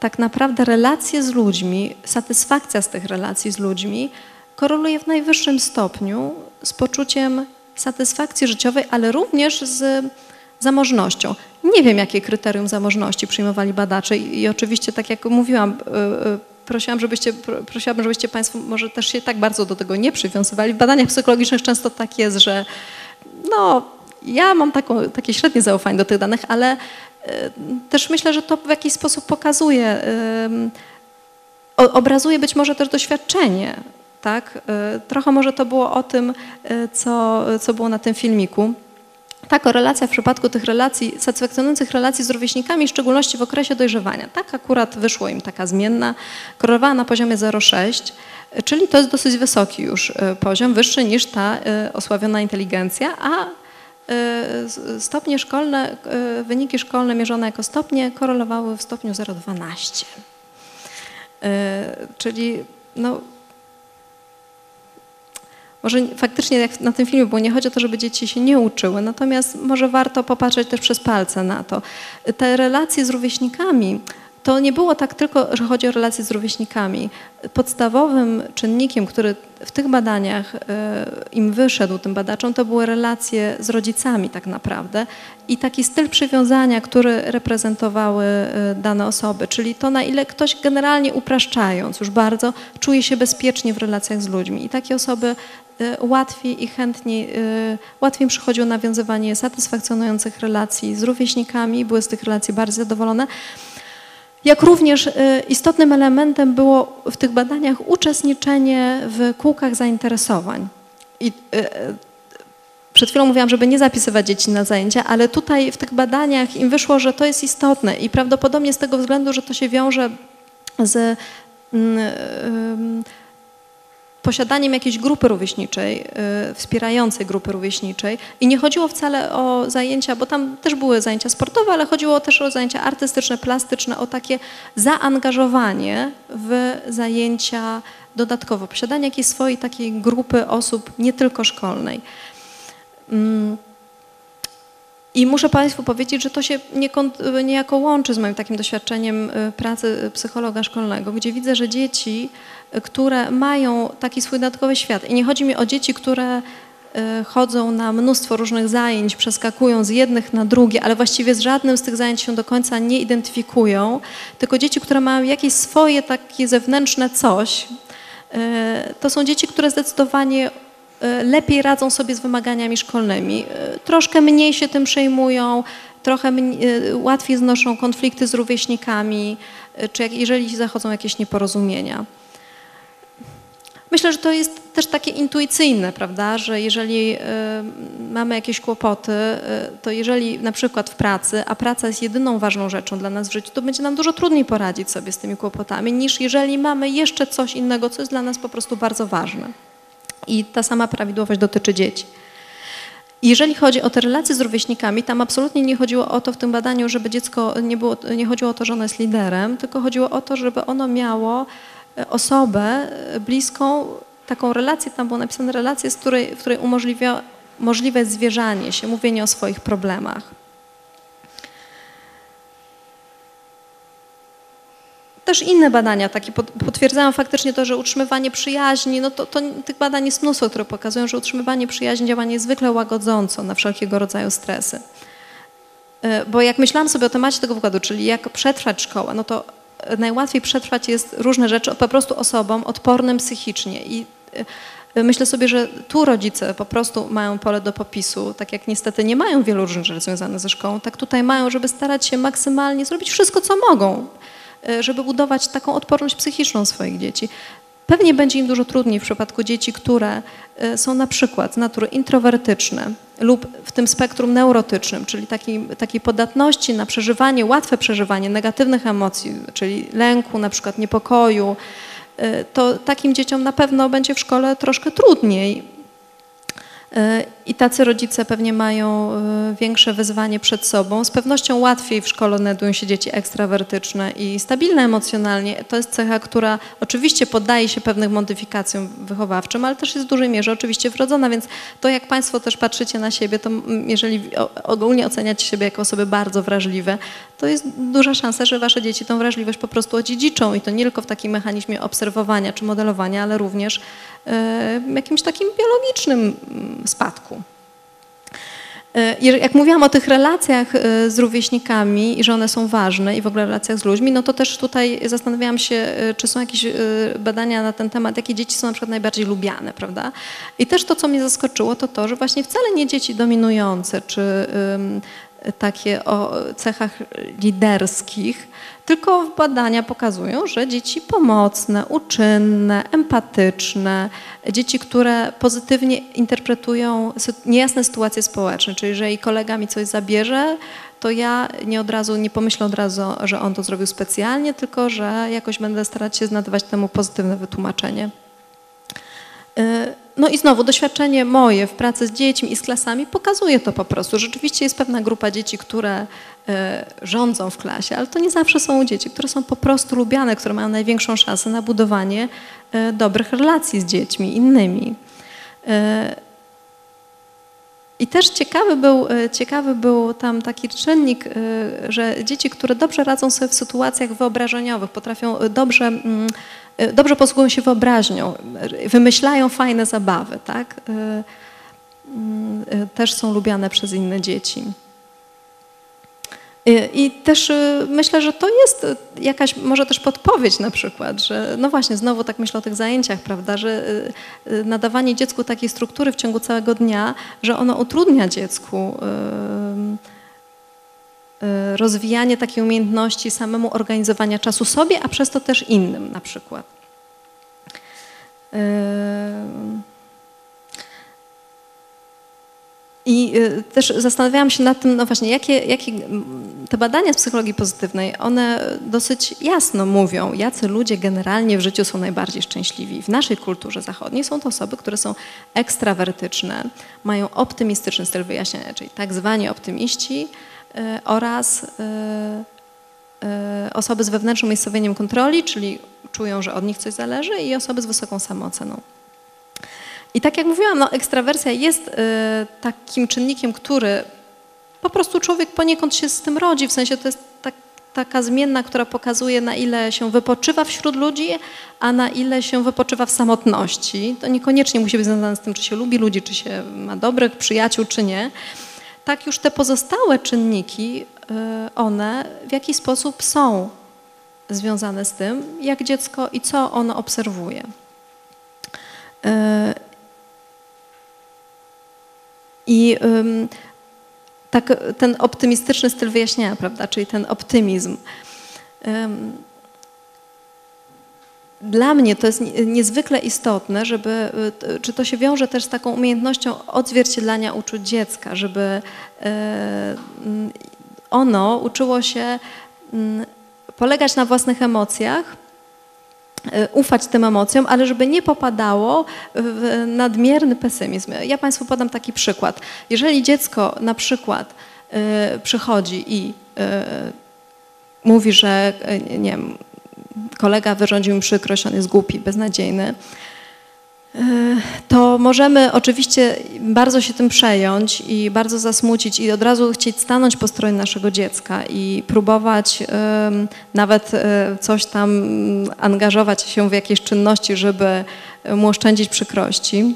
S1: tak naprawdę relacje z ludźmi, satysfakcja z tych relacji z ludźmi koreluje w najwyższym stopniu z poczuciem satysfakcji życiowej, ale również z zamożnością. Nie wiem, jakie kryterium zamożności przyjmowali badacze i, i oczywiście, tak jak mówiłam, y, y, prosiłam, żebyście, prosiłabym, żebyście Państwo może też się tak bardzo do tego nie przywiązywali. W badaniach psychologicznych często tak jest, że no, ja mam taką, takie średnie zaufanie do tych danych, ale y, też myślę, że to w jakiś sposób pokazuje, obrazuje być może też doświadczenie. Tak? Trochę może to było o tym, co, co było na tym filmiku ta korelacja w przypadku tych relacji, satysfakcjonujących relacji z rówieśnikami, w szczególności w okresie dojrzewania. Tak akurat wyszło im taka zmienna, korelowała na poziomie 0,6, czyli to jest dosyć wysoki już e, poziom, wyższy niż ta e, osławiona inteligencja, a e, stopnie szkolne, wyniki szkolne mierzone jako stopnie korelowały w stopniu 0,12. Czyli no, może faktycznie jak na tym filmie, bo nie chodzi o to, żeby dzieci się nie uczyły, natomiast może warto popatrzeć też przez palce na to. Te relacje z rówieśnikami to nie było tak tylko, że chodzi o relacje z rówieśnikami. Podstawowym czynnikiem, który w tych badaniach e, im wyszedł, tym badaczom, to były relacje z rodzicami tak naprawdę i taki styl przywiązania, który reprezentowały e, dane osoby, czyli to na ile ktoś generalnie upraszczając już bardzo czuje się bezpiecznie w relacjach z ludźmi i takie osoby łatwiej i chętniej, łatwiej im przychodziło nawiązywanie satysfakcjonujących relacji z rówieśnikami, były z tych relacji bardzo zadowolone. Jak również y, istotnym elementem było w tych badaniach uczestniczenie w kółkach zainteresowań. I y, y, przed chwilą mówiłam, żeby nie zapisywać dzieci na zajęcia, ale tutaj w tych badaniach im wyszło, że to jest istotne i prawdopodobnie z tego względu, że to się wiąże z mm, posiadaniem jakiejś grupy rówieśniczej, y, wspierającej grupy rówieśniczej i nie chodziło wcale o zajęcia, bo tam też były zajęcia sportowe, ale chodziło też o zajęcia artystyczne, plastyczne, o takie zaangażowanie w zajęcia dodatkowo, posiadanie jakiejś swojej takiej grupy osób, nie tylko szkolnej. Mm. I muszę Państwu powiedzieć, że to się niejako łączy z moim takim doświadczeniem y, pracy psychologa szkolnego, gdzie widzę, że dzieci, które mają taki swój dodatkowy świat, i nie chodzi mi o dzieci, które y, chodzą na mnóstwo różnych zajęć, przeskakują z jednych na drugie, ale właściwie z żadnym z tych zajęć się do końca nie identyfikują, tylko dzieci, które mają jakieś swoje takie zewnętrzne coś, to są dzieci, które zdecydowanie E, lepiej radzą sobie z wymaganiami szkolnymi. E, troszkę mniej się tym przejmują, trochę e, łatwiej znoszą konflikty z rówieśnikami, czy jeżeli zachodzą jakieś nieporozumienia. Myślę, że to jest też takie intuicyjne, prawda, że jeżeli y, mamy jakieś kłopoty, y, to jeżeli na przykład w pracy, a praca jest jedyną ważną rzeczą dla nas w życiu, to będzie nam dużo trudniej poradzić sobie z tymi kłopotami, niż jeżeli mamy jeszcze coś innego, co jest dla nas po prostu bardzo ważne. I ta sama prawidłowość dotyczy dzieci. Jeżeli chodzi o te relacje z rówieśnikami, tam absolutnie nie chodziło o to w tym badaniu, żeby dziecko, nie, było, nie chodziło o to, że ono jest liderem, tylko chodziło o to, żeby ono miało e, osobę bliską, taką relację, tam było napisane relację, z której, w której umożliwia możliwe zwierzanie się, mówienie o swoich problemach. Też inne badania takie potwierdzają faktycznie to, że utrzymywanie przyjaźni, no to, to tych badań jest mnóstwo, które pokazują, że utrzymywanie przyjaźni działa niezwykle łagodząco na wszelkiego rodzaju stresy. E, bo jak myślałam sobie o temacie tego wykładu, czyli jak przetrwać szkołę, no to najłatwiej przetrwać jest różne rzeczy po prostu osobom odpornym psychicznie. I e, myślę sobie, że tu rodzice po prostu mają pole do popisu, tak jak niestety nie mają wielu różnych rzeczy związanych ze szkołą, tak tutaj mają, żeby starać się maksymalnie zrobić wszystko, co mogą E, żeby budować taką odporność psychiczną swoich dzieci. Pewnie będzie im dużo trudniej w przypadku dzieci, które e, są na przykład z natury introwertyczne lub w tym spektrum neurotycznym, czyli takiej, takiej podatności na przeżywanie, łatwe przeżywanie negatywnych emocji, czyli lęku, na przykład niepokoju, e, to takim dzieciom na pewno będzie w szkole troszkę trudniej i tacy rodzice pewnie mają e, większe wyzwanie przed sobą. Z pewnością łatwiej w szkole znajdują się dzieci ekstrawertyczne i stabilne emocjonalnie. To jest cecha, która oczywiście poddaje się pewnym modyfikacjom wychowawczym, ale też jest w dużej mierze oczywiście wrodzona, więc to jak Państwo też patrzycie na siebie, to jeżeli ogólnie oceniacie siebie jako osoby bardzo wrażliwe, to jest duża szansa, że Wasze dzieci tą wrażliwość po prostu odziedziczą i to nie tylko w takim mechanizmie obserwowania czy modelowania, ale również jakimś takim biologicznym spadku. E, jak mówiłam o tych relacjach e, z rówieśnikami i że one są ważne i w ogóle relacjach z ludźmi, no to też tutaj zastanawiałam się, e, czy są jakieś badania na ten temat, jakie dzieci są na przykład najbardziej lubiane, prawda? I też to, co mnie zaskoczyło, to to, że właśnie wcale nie dzieci dominujące, czy takie o cechach liderskich, tylko badania pokazują, że dzieci pomocne, uczynne, empatyczne, dzieci, które pozytywnie interpretują niejasne sytuacje społeczne, czyli jeżeli kolega mi coś zabierze, to ja nie od razu, nie pomyślę od razu, że on to zrobił specjalnie, tylko że jakoś będę starać się znajdować temu pozytywne wytłumaczenie. No i znowu doświadczenie moje w pracy z dziećmi i z klasami pokazuje to po prostu. Rzeczywiście jest pewna grupa dzieci, które e, rządzą w klasie, ale to nie zawsze są dzieci, które są po prostu lubiane, które mają największą szansę na budowanie e, dobrych relacji z dziećmi innymi. E, I też ciekawy był, ciekawy był tam taki czynnik, że dzieci, które dobrze radzą sobie w sytuacjach wyobrażeniowych, potrafią dobrze, mm, dobrze posługują się wyobraźnią, wymyślają fajne zabawy, tak? Mm, też są lubiane przez inne dzieci. I też myślę, że to jest jakaś może też podpowiedź na przykład, że no właśnie, znowu tak myślę o tych zajęciach, prawda, że nadawanie dziecku takiej struktury w ciągu całego dnia, że ono utrudnia dziecku rozwijanie takiej umiejętności samemu organizowania czasu sobie, a przez to też innym na przykład. I y, też zastanawiałam się nad tym, no właśnie, jakie, jakie te badania z psychologii pozytywnej, one dosyć jasno mówią, jacy ludzie generalnie w życiu są najbardziej szczęśliwi. W naszej kulturze zachodniej są to osoby, które są ekstrawertyczne, mają optymistyczny styl wyjaśniania, czyli tak zwani optymiści y, oraz y, osoby z wewnętrznym umiejscowieniem kontroli, czyli czują, że od nich coś zależy i osoby z wysoką samooceną. I tak jak mówiłam, no, ekstrawersja jest takim czynnikiem, który po prostu człowiek poniekąd się z tym rodzi, w sensie to jest tak, taka zmienna, która pokazuje na ile się wypoczywa wśród ludzi, a na ile się wypoczywa w samotności. To niekoniecznie musi być związane z tym, czy się lubi ludzi, czy się ma dobrych przyjaciół, czy nie. Tak już te pozostałe czynniki, y, one w jakiś sposób są związane z tym, jak dziecko i co ono obserwuje. Y, i tak, ten optymistyczny styl wyjaśniania, prawda, czyli ten optymizm. Dla mnie to jest niezwykle istotne, żeby, y, czy to się wiąże też z taką umiejętnością odzwierciedlania uczuć dziecka, żeby e, ono uczyło się polegać na własnych emocjach, ufać tym emocjom, ale żeby nie popadało w nadmierny pesymizm. Ja Państwu podam taki przykład. Jeżeli dziecko na przykład przychodzi i mówi, że nie wiem, kolega wyrządził mi przykrość, on jest głupi, beznadziejny, to możemy oczywiście bardzo się tym przejąć i bardzo zasmucić i od razu chcieć stanąć po stronie naszego dziecka i próbować nawet e, coś tam angażować się w jakieś czynności, żeby mu oszczędzić przykrości.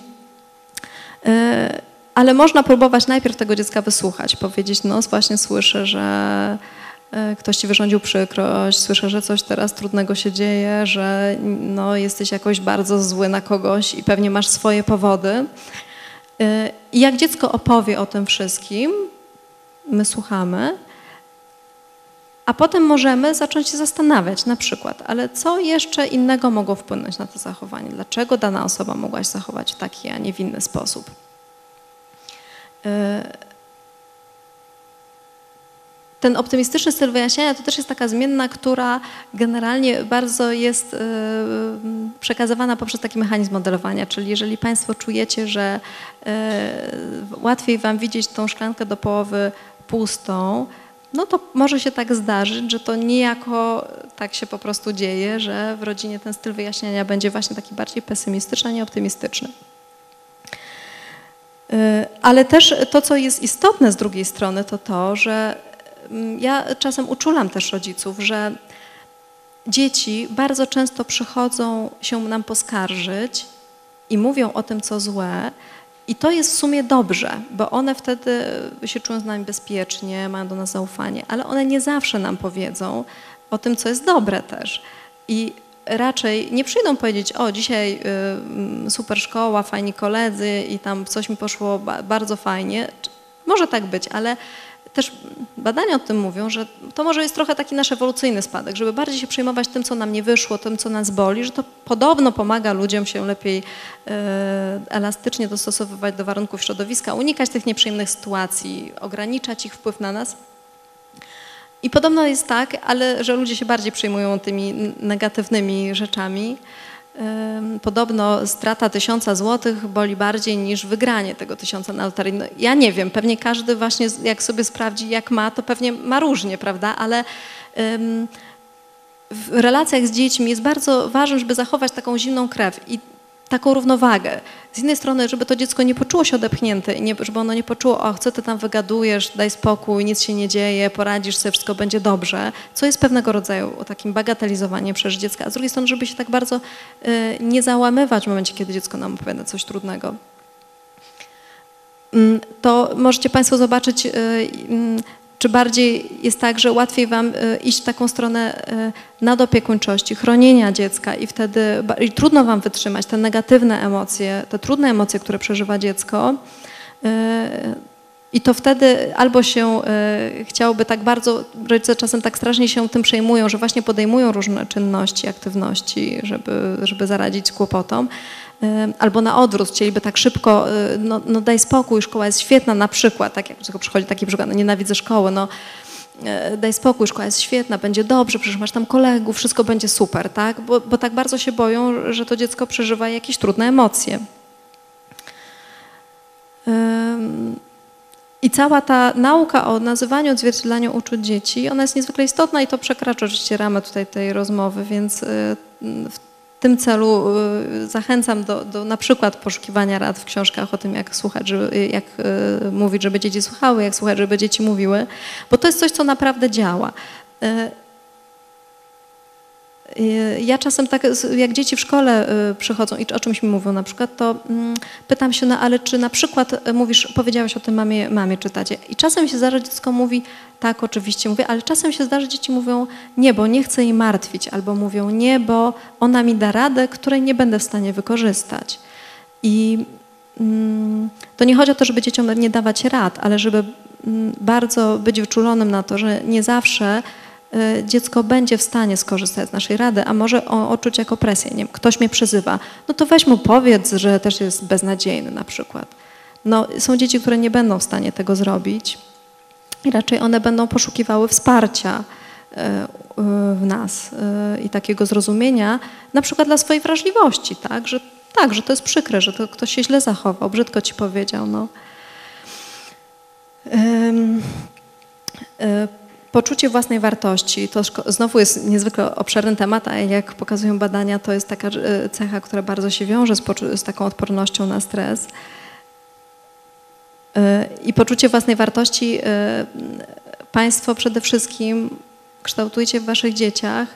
S1: E, ale można próbować najpierw tego dziecka wysłuchać, powiedzieć, no właśnie słyszę, że E, ktoś ci wyrządził przykrość, słyszę, że coś teraz trudnego się dzieje, że no, jesteś jakoś bardzo zły na kogoś i pewnie masz swoje powody. E, I jak dziecko opowie o tym wszystkim, my słuchamy, a potem możemy zacząć się zastanawiać, na przykład, ale co jeszcze innego mogło wpłynąć na to zachowanie? Dlaczego dana osoba mogła się zachować w taki, a nie w inny sposób? Ten optymistyczny styl wyjaśniania to też jest taka zmienna, która generalnie bardzo jest e, przekazywana poprzez taki mechanizm modelowania, czyli jeżeli Państwo czujecie, że e, łatwiej Wam widzieć tą szklankę do połowy pustą, no to może się tak zdarzyć, że to niejako tak się po prostu dzieje, że w rodzinie ten styl wyjaśniania będzie właśnie taki bardziej pesymistyczny, a nie optymistyczny. E, ale też to, co jest istotne z drugiej strony, to to, że ja czasem uczulam też rodziców, że dzieci bardzo często przychodzą się nam poskarżyć i mówią o tym, co złe. I to jest w sumie dobrze, bo one wtedy się czują z nami bezpiecznie, mają do nas zaufanie, ale one nie zawsze nam powiedzą o tym, co jest dobre też. I raczej nie przyjdą powiedzieć, o dzisiaj y, mm, super szkoła, fajni koledzy i tam coś mi poszło bardzo fajnie. Może tak być, ale też badania o tym mówią, że to może jest trochę taki nasz ewolucyjny spadek, żeby bardziej się przejmować tym, co nam nie wyszło, tym, co nas boli, że to podobno pomaga ludziom się lepiej e, elastycznie dostosowywać do warunków środowiska, unikać tych nieprzyjemnych sytuacji, ograniczać ich wpływ na nas. I podobno jest tak, ale że ludzie się bardziej przejmują tymi negatywnymi rzeczami. Podobno strata tysiąca złotych boli bardziej niż wygranie tego tysiąca na loterii. No, ja nie wiem, pewnie każdy właśnie jak sobie sprawdzi jak ma, to pewnie ma różnie, prawda, ale w relacjach z dziećmi jest bardzo ważne, żeby zachować taką zimną krew i taką równowagę. Z jednej strony, żeby to dziecko nie poczuło się odepchnięte nie, żeby ono nie poczuło, o, co ty tam wygadujesz, daj spokój, nic się nie dzieje, poradzisz sobie, wszystko będzie dobrze, co jest pewnego rodzaju takim bagatelizowaniem przeżyć dziecka, a z drugiej strony, żeby się tak bardzo y, nie załamywać w momencie, kiedy dziecko nam opowiada coś trudnego. Mm, to możecie Państwo zobaczyć, y, y, czy bardziej jest tak, że łatwiej Wam y, iść w taką stronę nadopiekuńczości, chronienia dziecka i wtedy i trudno Wam wytrzymać te negatywne emocje, te trudne emocje, które przeżywa dziecko. I to wtedy albo się chciałoby tak bardzo, rodzice czasem tak strasznie się tym przejmują, że właśnie podejmują różne czynności, aktywności, żeby, żeby zaradzić kłopotom, albo na odwrót, chcieliby tak szybko, y, no, no daj spokój, szkoła jest świetna na przykład, tak jak przychodzi taki przykład, no nienawidzę szkoły, no e, daj spokój, szkoła jest świetna, będzie dobrze, przecież masz tam kolegów, wszystko będzie super, tak? Bo, bo tak bardzo się boją, że to dziecko przeżywa jakieś trudne emocje. I cała ta nauka o nazywaniu, odzwierciedlaniu uczuć dzieci, ona jest niezwykle istotna i to przekracza oczywiście ramę tutaj tej rozmowy, więc y, w w tym celu y, zachęcam do, do na przykład poszukiwania rad w książkach o tym, jak słuchać, żeby, jak y, mówić, żeby dzieci słuchały, jak słuchać, żeby dzieci mówiły, bo to jest coś, co naprawdę działa. Y, ja czasem tak, jak dzieci w szkole y, przychodzą i o czymś mi mówią na przykład, to mm, pytam się, no ale czy na przykład y, mówisz, powiedziałaś o tym mamie, mamie czy tacie i czasem się zdarza, dziecko mówi, tak oczywiście mówię, ale czasem się zdarza, dzieci mówią nie, bo nie chcę jej martwić, albo mówią nie, bo ona mi da radę, której nie będę w stanie wykorzystać. I mm, to nie chodzi o to, żeby dzieciom nie dawać rad, ale żeby mm, bardzo być wyczulonym na to, że nie zawsze dziecko będzie w stanie skorzystać z naszej rady, a może odczuć jako presję. Nie ktoś mnie przyzywa, no to weź mu powiedz, że też jest beznadziejny na przykład. No, są dzieci, które nie będą w stanie tego zrobić i raczej one będą poszukiwały wsparcia y, y, w nas i takiego zrozumienia, na przykład dla swojej wrażliwości, tak, że tak, że to jest przykre, że to ktoś się źle zachował, brzydko ci powiedział. No. Poczucie własnej wartości to znowu jest niezwykle obszerny temat, a jak pokazują badania, to jest taka e, cecha, która bardzo się wiąże z, z taką odpornością na stres. E, I poczucie własnej wartości e, Państwo przede wszystkim kształtujcie w Waszych dzieciach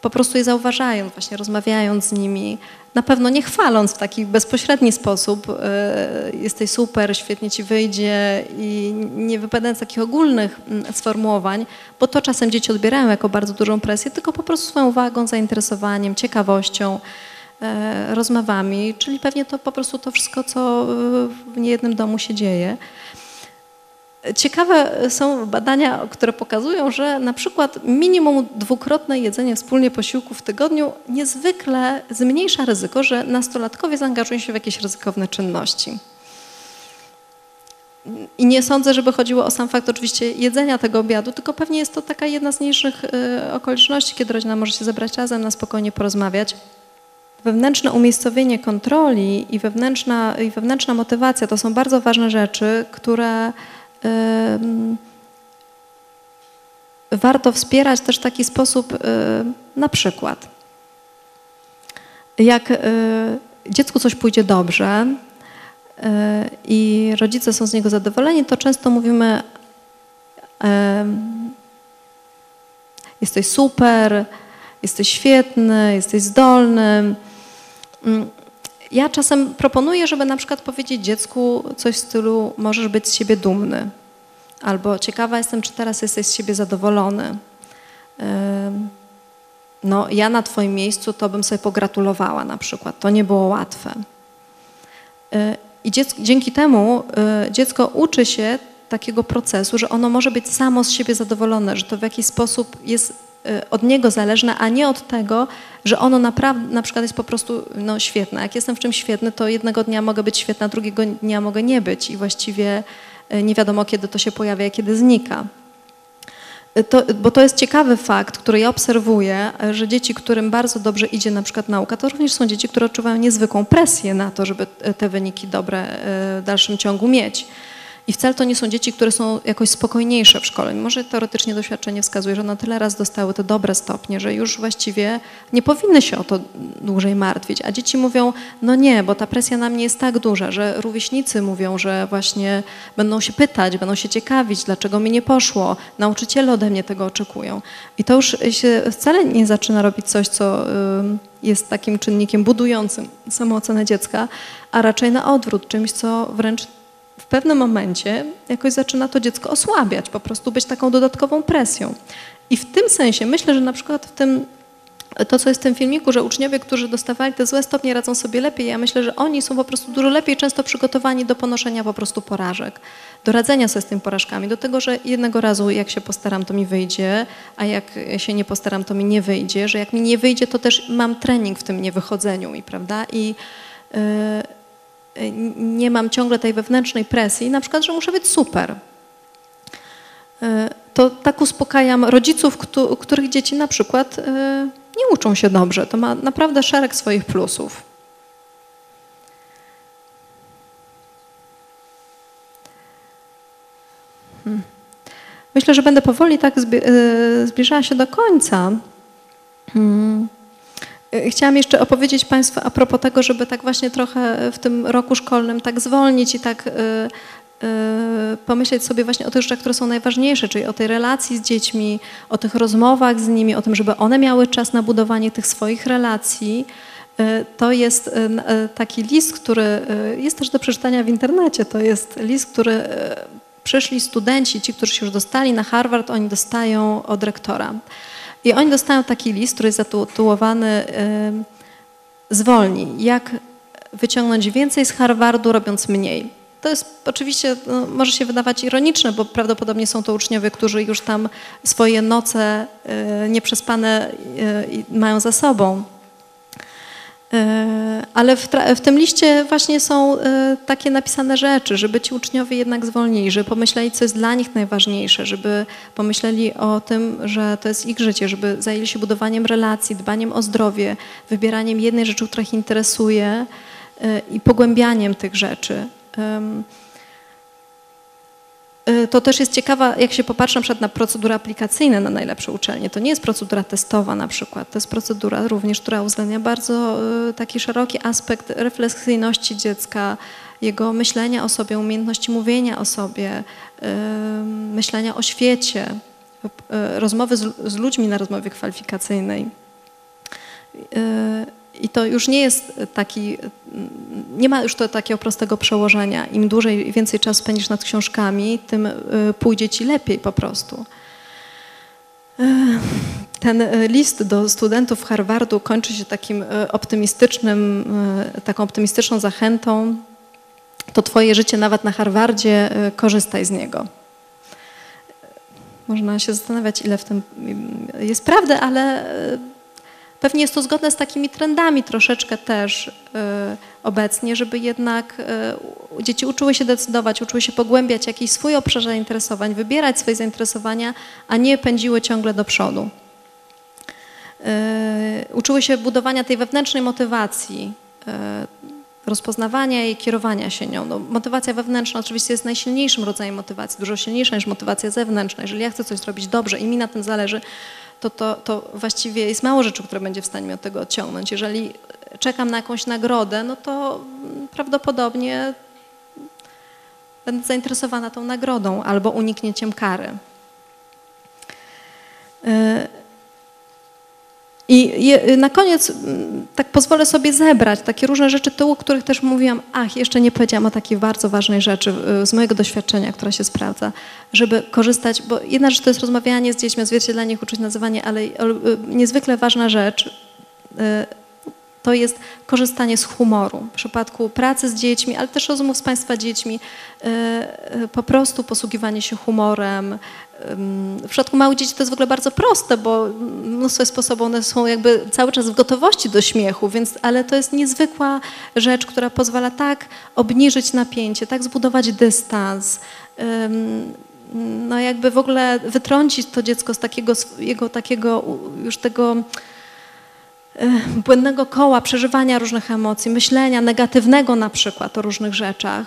S1: po prostu je zauważając, właśnie rozmawiając z nimi, na pewno nie chwaląc w taki bezpośredni sposób, y, jesteś super, świetnie ci wyjdzie i nie wypadając takich ogólnych mm, sformułowań, bo to czasem dzieci odbierają jako bardzo dużą presję, tylko po prostu swoją uwagą, zainteresowaniem, ciekawością, y, rozmowami, czyli pewnie to po prostu to wszystko, co w niejednym domu się dzieje. Ciekawe są badania, które pokazują, że na przykład minimum dwukrotne jedzenie wspólnie posiłku w tygodniu niezwykle zmniejsza ryzyko, że nastolatkowie zaangażują się w jakieś ryzykowne czynności. I nie sądzę, żeby chodziło o sam fakt oczywiście jedzenia tego obiadu, tylko pewnie jest to taka jedna z mniejszych y, okoliczności, kiedy rodzina może się zebrać razem, na spokojnie porozmawiać. Wewnętrzne umiejscowienie kontroli i wewnętrzna, i wewnętrzna motywacja to są bardzo ważne rzeczy, które warto wspierać też taki sposób, na przykład, jak dziecku coś pójdzie dobrze i rodzice są z niego zadowoleni, to często mówimy jesteś super, jesteś świetny, jesteś zdolny. Ja czasem proponuję, żeby na przykład powiedzieć dziecku coś w stylu możesz być z siebie dumny. Albo ciekawa jestem, czy teraz jesteś z siebie zadowolony. No, ja na Twoim miejscu to bym sobie pogratulowała na przykład. To nie było łatwe. Y, I dziecko, dzięki temu y, dziecko uczy się takiego procesu, że ono może być samo z siebie zadowolone, że to w jakiś sposób jest od niego zależne, a nie od tego, że ono naprawdę, na przykład jest po prostu no, świetne. Jak jestem w czymś świetny, to jednego dnia mogę być świetna, drugiego dnia mogę nie być i właściwie y, nie wiadomo, kiedy to się pojawia kiedy znika. Y, to, bo to jest ciekawy fakt, który ja obserwuję, że dzieci, którym bardzo dobrze idzie na przykład nauka, to również są dzieci, które odczuwają niezwykłą presję na to, żeby te wyniki dobre w dalszym ciągu mieć. I wcale to nie są dzieci, które są jakoś spokojniejsze w szkole. Mimo, że teoretycznie doświadczenie wskazuje, że na tyle raz dostały te dobre stopnie, że już właściwie nie powinny się o to dłużej martwić. A dzieci mówią, no nie, bo ta presja na mnie jest tak duża, że rówieśnicy mówią, że właśnie będą się pytać, będą się ciekawić, dlaczego mi nie poszło. Nauczyciele ode mnie tego oczekują. I to już się wcale nie zaczyna robić coś, co jest takim czynnikiem budującym samoocenę dziecka, a raczej na odwrót, czymś, co wręcz pewnym momencie jakoś zaczyna to dziecko osłabiać, po prostu być taką dodatkową presją. I w tym sensie myślę, że na przykład w tym, to co jest w tym filmiku, że uczniowie, którzy dostawali te złe stopnie radzą sobie lepiej, ja myślę, że oni są po prostu dużo lepiej często przygotowani do ponoszenia po prostu porażek, do radzenia sobie z tymi porażkami, do tego, że jednego razu jak się postaram, to mi wyjdzie, a jak się nie postaram, to mi nie wyjdzie, że jak mi nie wyjdzie, to też mam trening w tym niewychodzeniu mi, prawda? I yy, nie mam ciągle tej wewnętrznej presji, na przykład, że muszę być super. To tak uspokajam rodziców, których dzieci na przykład nie uczą się dobrze. To ma naprawdę szereg swoich plusów. Hmm. Myślę, że będę powoli tak zbliżała się do końca. Hmm. Y, chciałam jeszcze opowiedzieć Państwu a propos tego, żeby tak właśnie trochę w tym roku szkolnym tak zwolnić i tak y, y, pomyśleć sobie właśnie o tych rzeczach, które są najważniejsze, czyli o tej relacji z dziećmi, o tych rozmowach z nimi, o tym, żeby one miały czas na budowanie tych swoich relacji. To jest taki list, który jest też do przeczytania w internecie. To jest list, który przyszli studenci, ci, którzy się już dostali na Harvard, oni dostają od rektora. I oni dostają taki list, który jest zatytułowany Zwolnij. Jak wyciągnąć więcej z Harvardu, robiąc mniej. To jest oczywiście, no, może się wydawać ironiczne, bo prawdopodobnie są to uczniowie, którzy już tam swoje noce y, nieprzespane y, mają za sobą. E, ale w, w, tym liście właśnie są e, takie napisane rzeczy, żeby ci uczniowie jednak zwolnili, żeby pomyśleli, co jest dla nich najważniejsze, żeby pomyśleli o tym, że to jest ich życie, żeby zajęli się budowaniem relacji, dbaniem o zdrowie, wybieraniem jednej rzeczy, która ich interesuje e, i pogłębianiem tych rzeczy. Y, to też jest ciekawa, jak się popatrzy na przykład na procedury aplikacyjne na najlepsze uczelnie. To nie jest procedura testowa na przykład, to jest procedura również, która uwzględnia bardzo y, taki szeroki aspekt refleksyjności dziecka, jego myślenia o sobie, umiejętności mówienia o sobie, y, myślenia o świecie, rozmowy z, z ludźmi na rozmowie kwalifikacyjnej. I to już nie jest taki, nie ma już to takiego prostego przełożenia. Im dłużej więcej czasu spędzisz nad książkami, tym y, pójdzie ci lepiej po prostu. Y, ten y, list do studentów Harvardu kończy się takim optymistycznym, taką optymistyczną zachętą. To twoje życie nawet na Harvardzie, korzystaj z niego. Można się zastanawiać, ile w tym jest prawdy, ale Pewnie jest to zgodne z takimi trendami troszeczkę też y, obecnie, żeby jednak y, dzieci uczyły się decydować, uczyły się pogłębiać jakiś swój obszar zainteresowań, wybierać swoje zainteresowania, a nie pędziły ciągle do przodu. Y, uczyły się budowania tej wewnętrznej motywacji, rozpoznawania i kierowania się nią. No, motywacja wewnętrzna oczywiście jest najsilniejszym rodzajem motywacji, dużo silniejsza niż motywacja zewnętrzna. Jeżeli ja chcę coś zrobić dobrze i mi na tym zależy, to, to, to właściwie jest mało rzeczy, które będzie w stanie mnie od tego odciągnąć. Jeżeli czekam na jakąś nagrodę, no to prawdopodobnie będę zainteresowana tą nagrodą albo uniknięciem kary. I na koniec mm, tak pozwolę sobie zebrać takie różne rzeczy tyłu, o których też mówiłam. Ach, jeszcze nie powiedziałam o takiej bardzo ważnej rzeczy z mojego doświadczenia, która się sprawdza, żeby korzystać, bo jedna rzecz to jest rozmawianie z dziećmi, odzwierciedlanie ich, uczyć nazywanie, ale y, niezwykle ważna rzecz y, to jest korzystanie z humoru. W przypadku pracy z dziećmi, ale też rozmów z Państwa dziećmi, po prostu posługiwanie się humorem, w przypadku małych dzieci to jest w ogóle bardzo proste, bo mnóstwo sposobów one są jakby cały czas w gotowości do śmiechu, więc, ale to jest niezwykła rzecz, która pozwala tak obniżyć napięcie, tak zbudować dystans, no jakby w ogóle wytrącić to dziecko z takiego, jego takiego już tego błędnego koła przeżywania różnych emocji, myślenia negatywnego na przykład o różnych rzeczach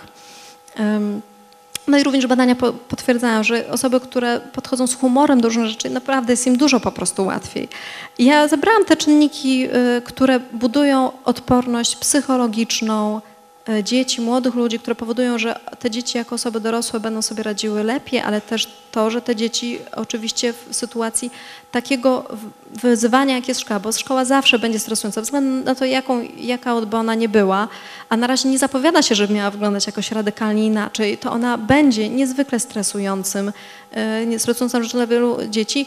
S1: No i również badania po, potwierdzają, że osoby, które podchodzą z humorem do różnych rzeczy, naprawdę jest im dużo po prostu łatwiej. Ja zebrałam te czynniki, y, które budują odporność psychologiczną dzieci, młodych ludzi, które powodują, że te dzieci jako osoby dorosłe będą sobie radziły lepiej, ale też to, że te dzieci oczywiście w sytuacji takiego wyzwania, jak jest szkoła, bo szkoła zawsze będzie stresująca, ze względu na to, jaką, jaka by ona nie była, a na razie nie zapowiada się, żeby miała wyglądać jakoś radykalnie inaczej, to ona będzie niezwykle stresującym, e, stresującą rzeczą dla wielu dzieci,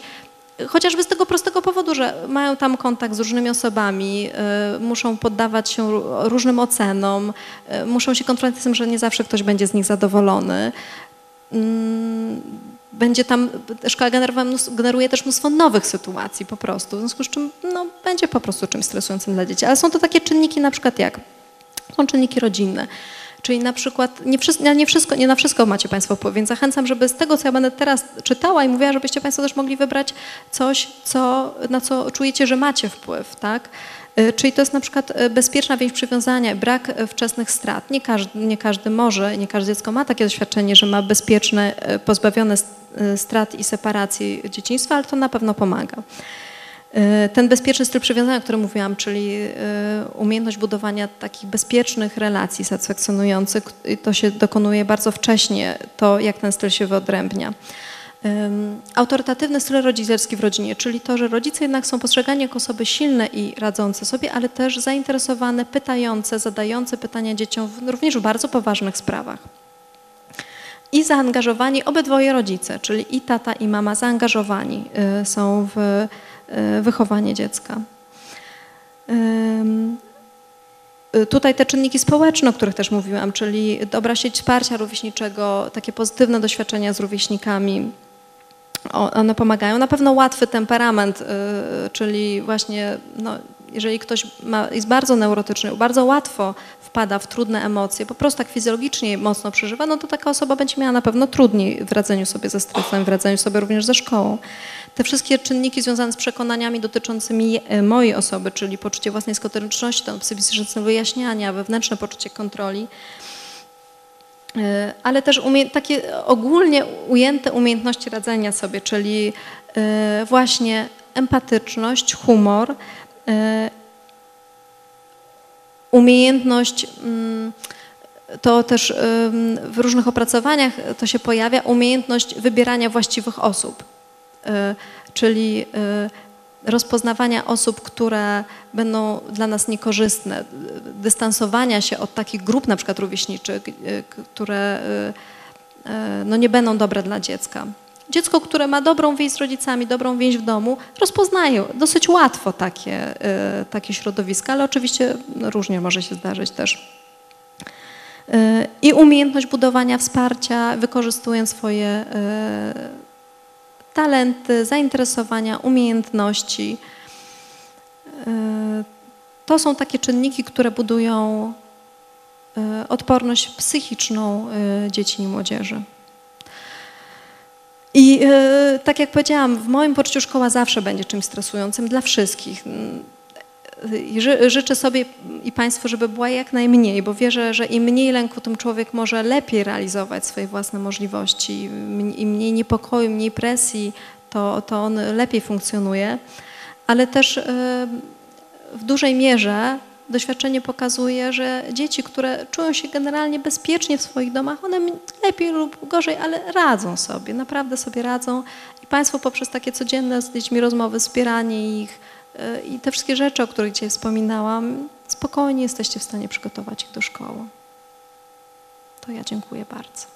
S1: chociażby z tego prostego powodu, że mają tam kontakt z różnymi osobami, e, muszą poddawać się ró- różnym ocenom, e, muszą się konfrontować z tym, że nie zawsze ktoś będzie z nich zadowolony. Mm, Będzie tam, szkoła generuje, mnóstwo- generuje też mnóstwo nowych sytuacji po prostu, w związku z czym no, będzie po prostu czymś stresującym dla dzieci. Ale są to takie czynniki na przykład jak są czynniki rodzinne. Czyli na przykład nie, wszys- nie, wszystko, nie na wszystko macie Państwo wpływ, więc zachęcam, żeby z tego, co ja będę teraz czytała i mówiła, żebyście Państwo też mogli wybrać coś, co, na co czujecie, że macie wpływ, tak? Y, Czyli to jest na przykład y, bezpieczna więź przywiązania, brak wczesnych strat. Nie każdy, nie każdy może, nie każde dziecko ma takie doświadczenie, że ma bezpieczne, y, pozbawione strat i separacji dzieciństwa, ale to na pewno pomaga. Y, Ten bezpieczny styl przywiązania, o którym mówiłam, czyli y, umiejętność budowania takich bezpiecznych relacji satysfakcjonujących, to się dokonuje bardzo wcześnie, to jak ten styl się wyodrębnia. Autorytatywny styl rodzicielski w rodzinie, czyli to, że rodzice jednak są postrzegani jako osoby silne i radzące sobie, ale też zainteresowane, pytające, zadające pytania dzieciom w, również w bardzo poważnych sprawach. I zaangażowani obydwoje rodzice, czyli i tata, i mama zaangażowani y, są w wychowanie dziecka. Y, Tutaj te czynniki społeczne, o których też mówiłam, czyli dobra sieć wsparcia rówieśniczego, takie pozytywne doświadczenia z rówieśnikami, one pomagają. Na pewno łatwy temperament, y, czyli właśnie no, jeżeli ktoś ma, jest bardzo neurotyczny, bardzo łatwo wpada w trudne emocje, po prostu tak fizjologicznie mocno przeżywa, no to taka osoba będzie miała na pewno trudniej w radzeniu sobie ze stresem, w radzeniu sobie również ze szkołą. Te wszystkie czynniki związane z przekonaniami dotyczącymi e, mojej osoby, czyli poczucie własnej skuteczności, ten psychiczne wyjaśniania, wewnętrzne poczucie kontroli, E, ale też takie ogólnie ujęte umiejętności radzenia sobie, czyli e, właśnie empatyczność, humor, umiejętność, mm, to też w różnych opracowaniach to się pojawia, umiejętność wybierania właściwych osób, czyli e, rozpoznawania osób, które będą dla nas niekorzystne, dystansowania się od takich grup na przykład rówieśniczych, które no nie będą dobre dla dziecka. Dziecko, które ma dobrą więź z rodzicami, dobrą więź w domu, rozpoznaje dosyć łatwo takie, takie środowiska, ale oczywiście no, różnie może się zdarzyć też. I umiejętność budowania wsparcia, wykorzystując swoje talenty, zainteresowania, umiejętności. E, To są takie czynniki, które budują e, odporność psychiczną e, dzieci i młodzieży. I tak jak powiedziałam, w moim poczuciu szkoła zawsze będzie czymś stresującym dla wszystkich. Życzę sobie i Państwu, żeby była jak najmniej, bo wierzę, że im mniej lęku, tym człowiek może lepiej realizować swoje własne możliwości. Im mniej niepokoju, mniej presji, to, to on lepiej funkcjonuje. Ale też e, w dużej mierze doświadczenie pokazuje, że dzieci, które czują się generalnie bezpiecznie w swoich domach, one lepiej lub gorzej, ale radzą sobie, naprawdę sobie radzą. I Państwo poprzez takie codzienne z dziećmi rozmowy, wspieranie ich y, i te wszystkie rzeczy, o których dzisiaj wspominałam, spokojnie jesteście w stanie przygotować ich do szkoły. To ja dziękuję bardzo.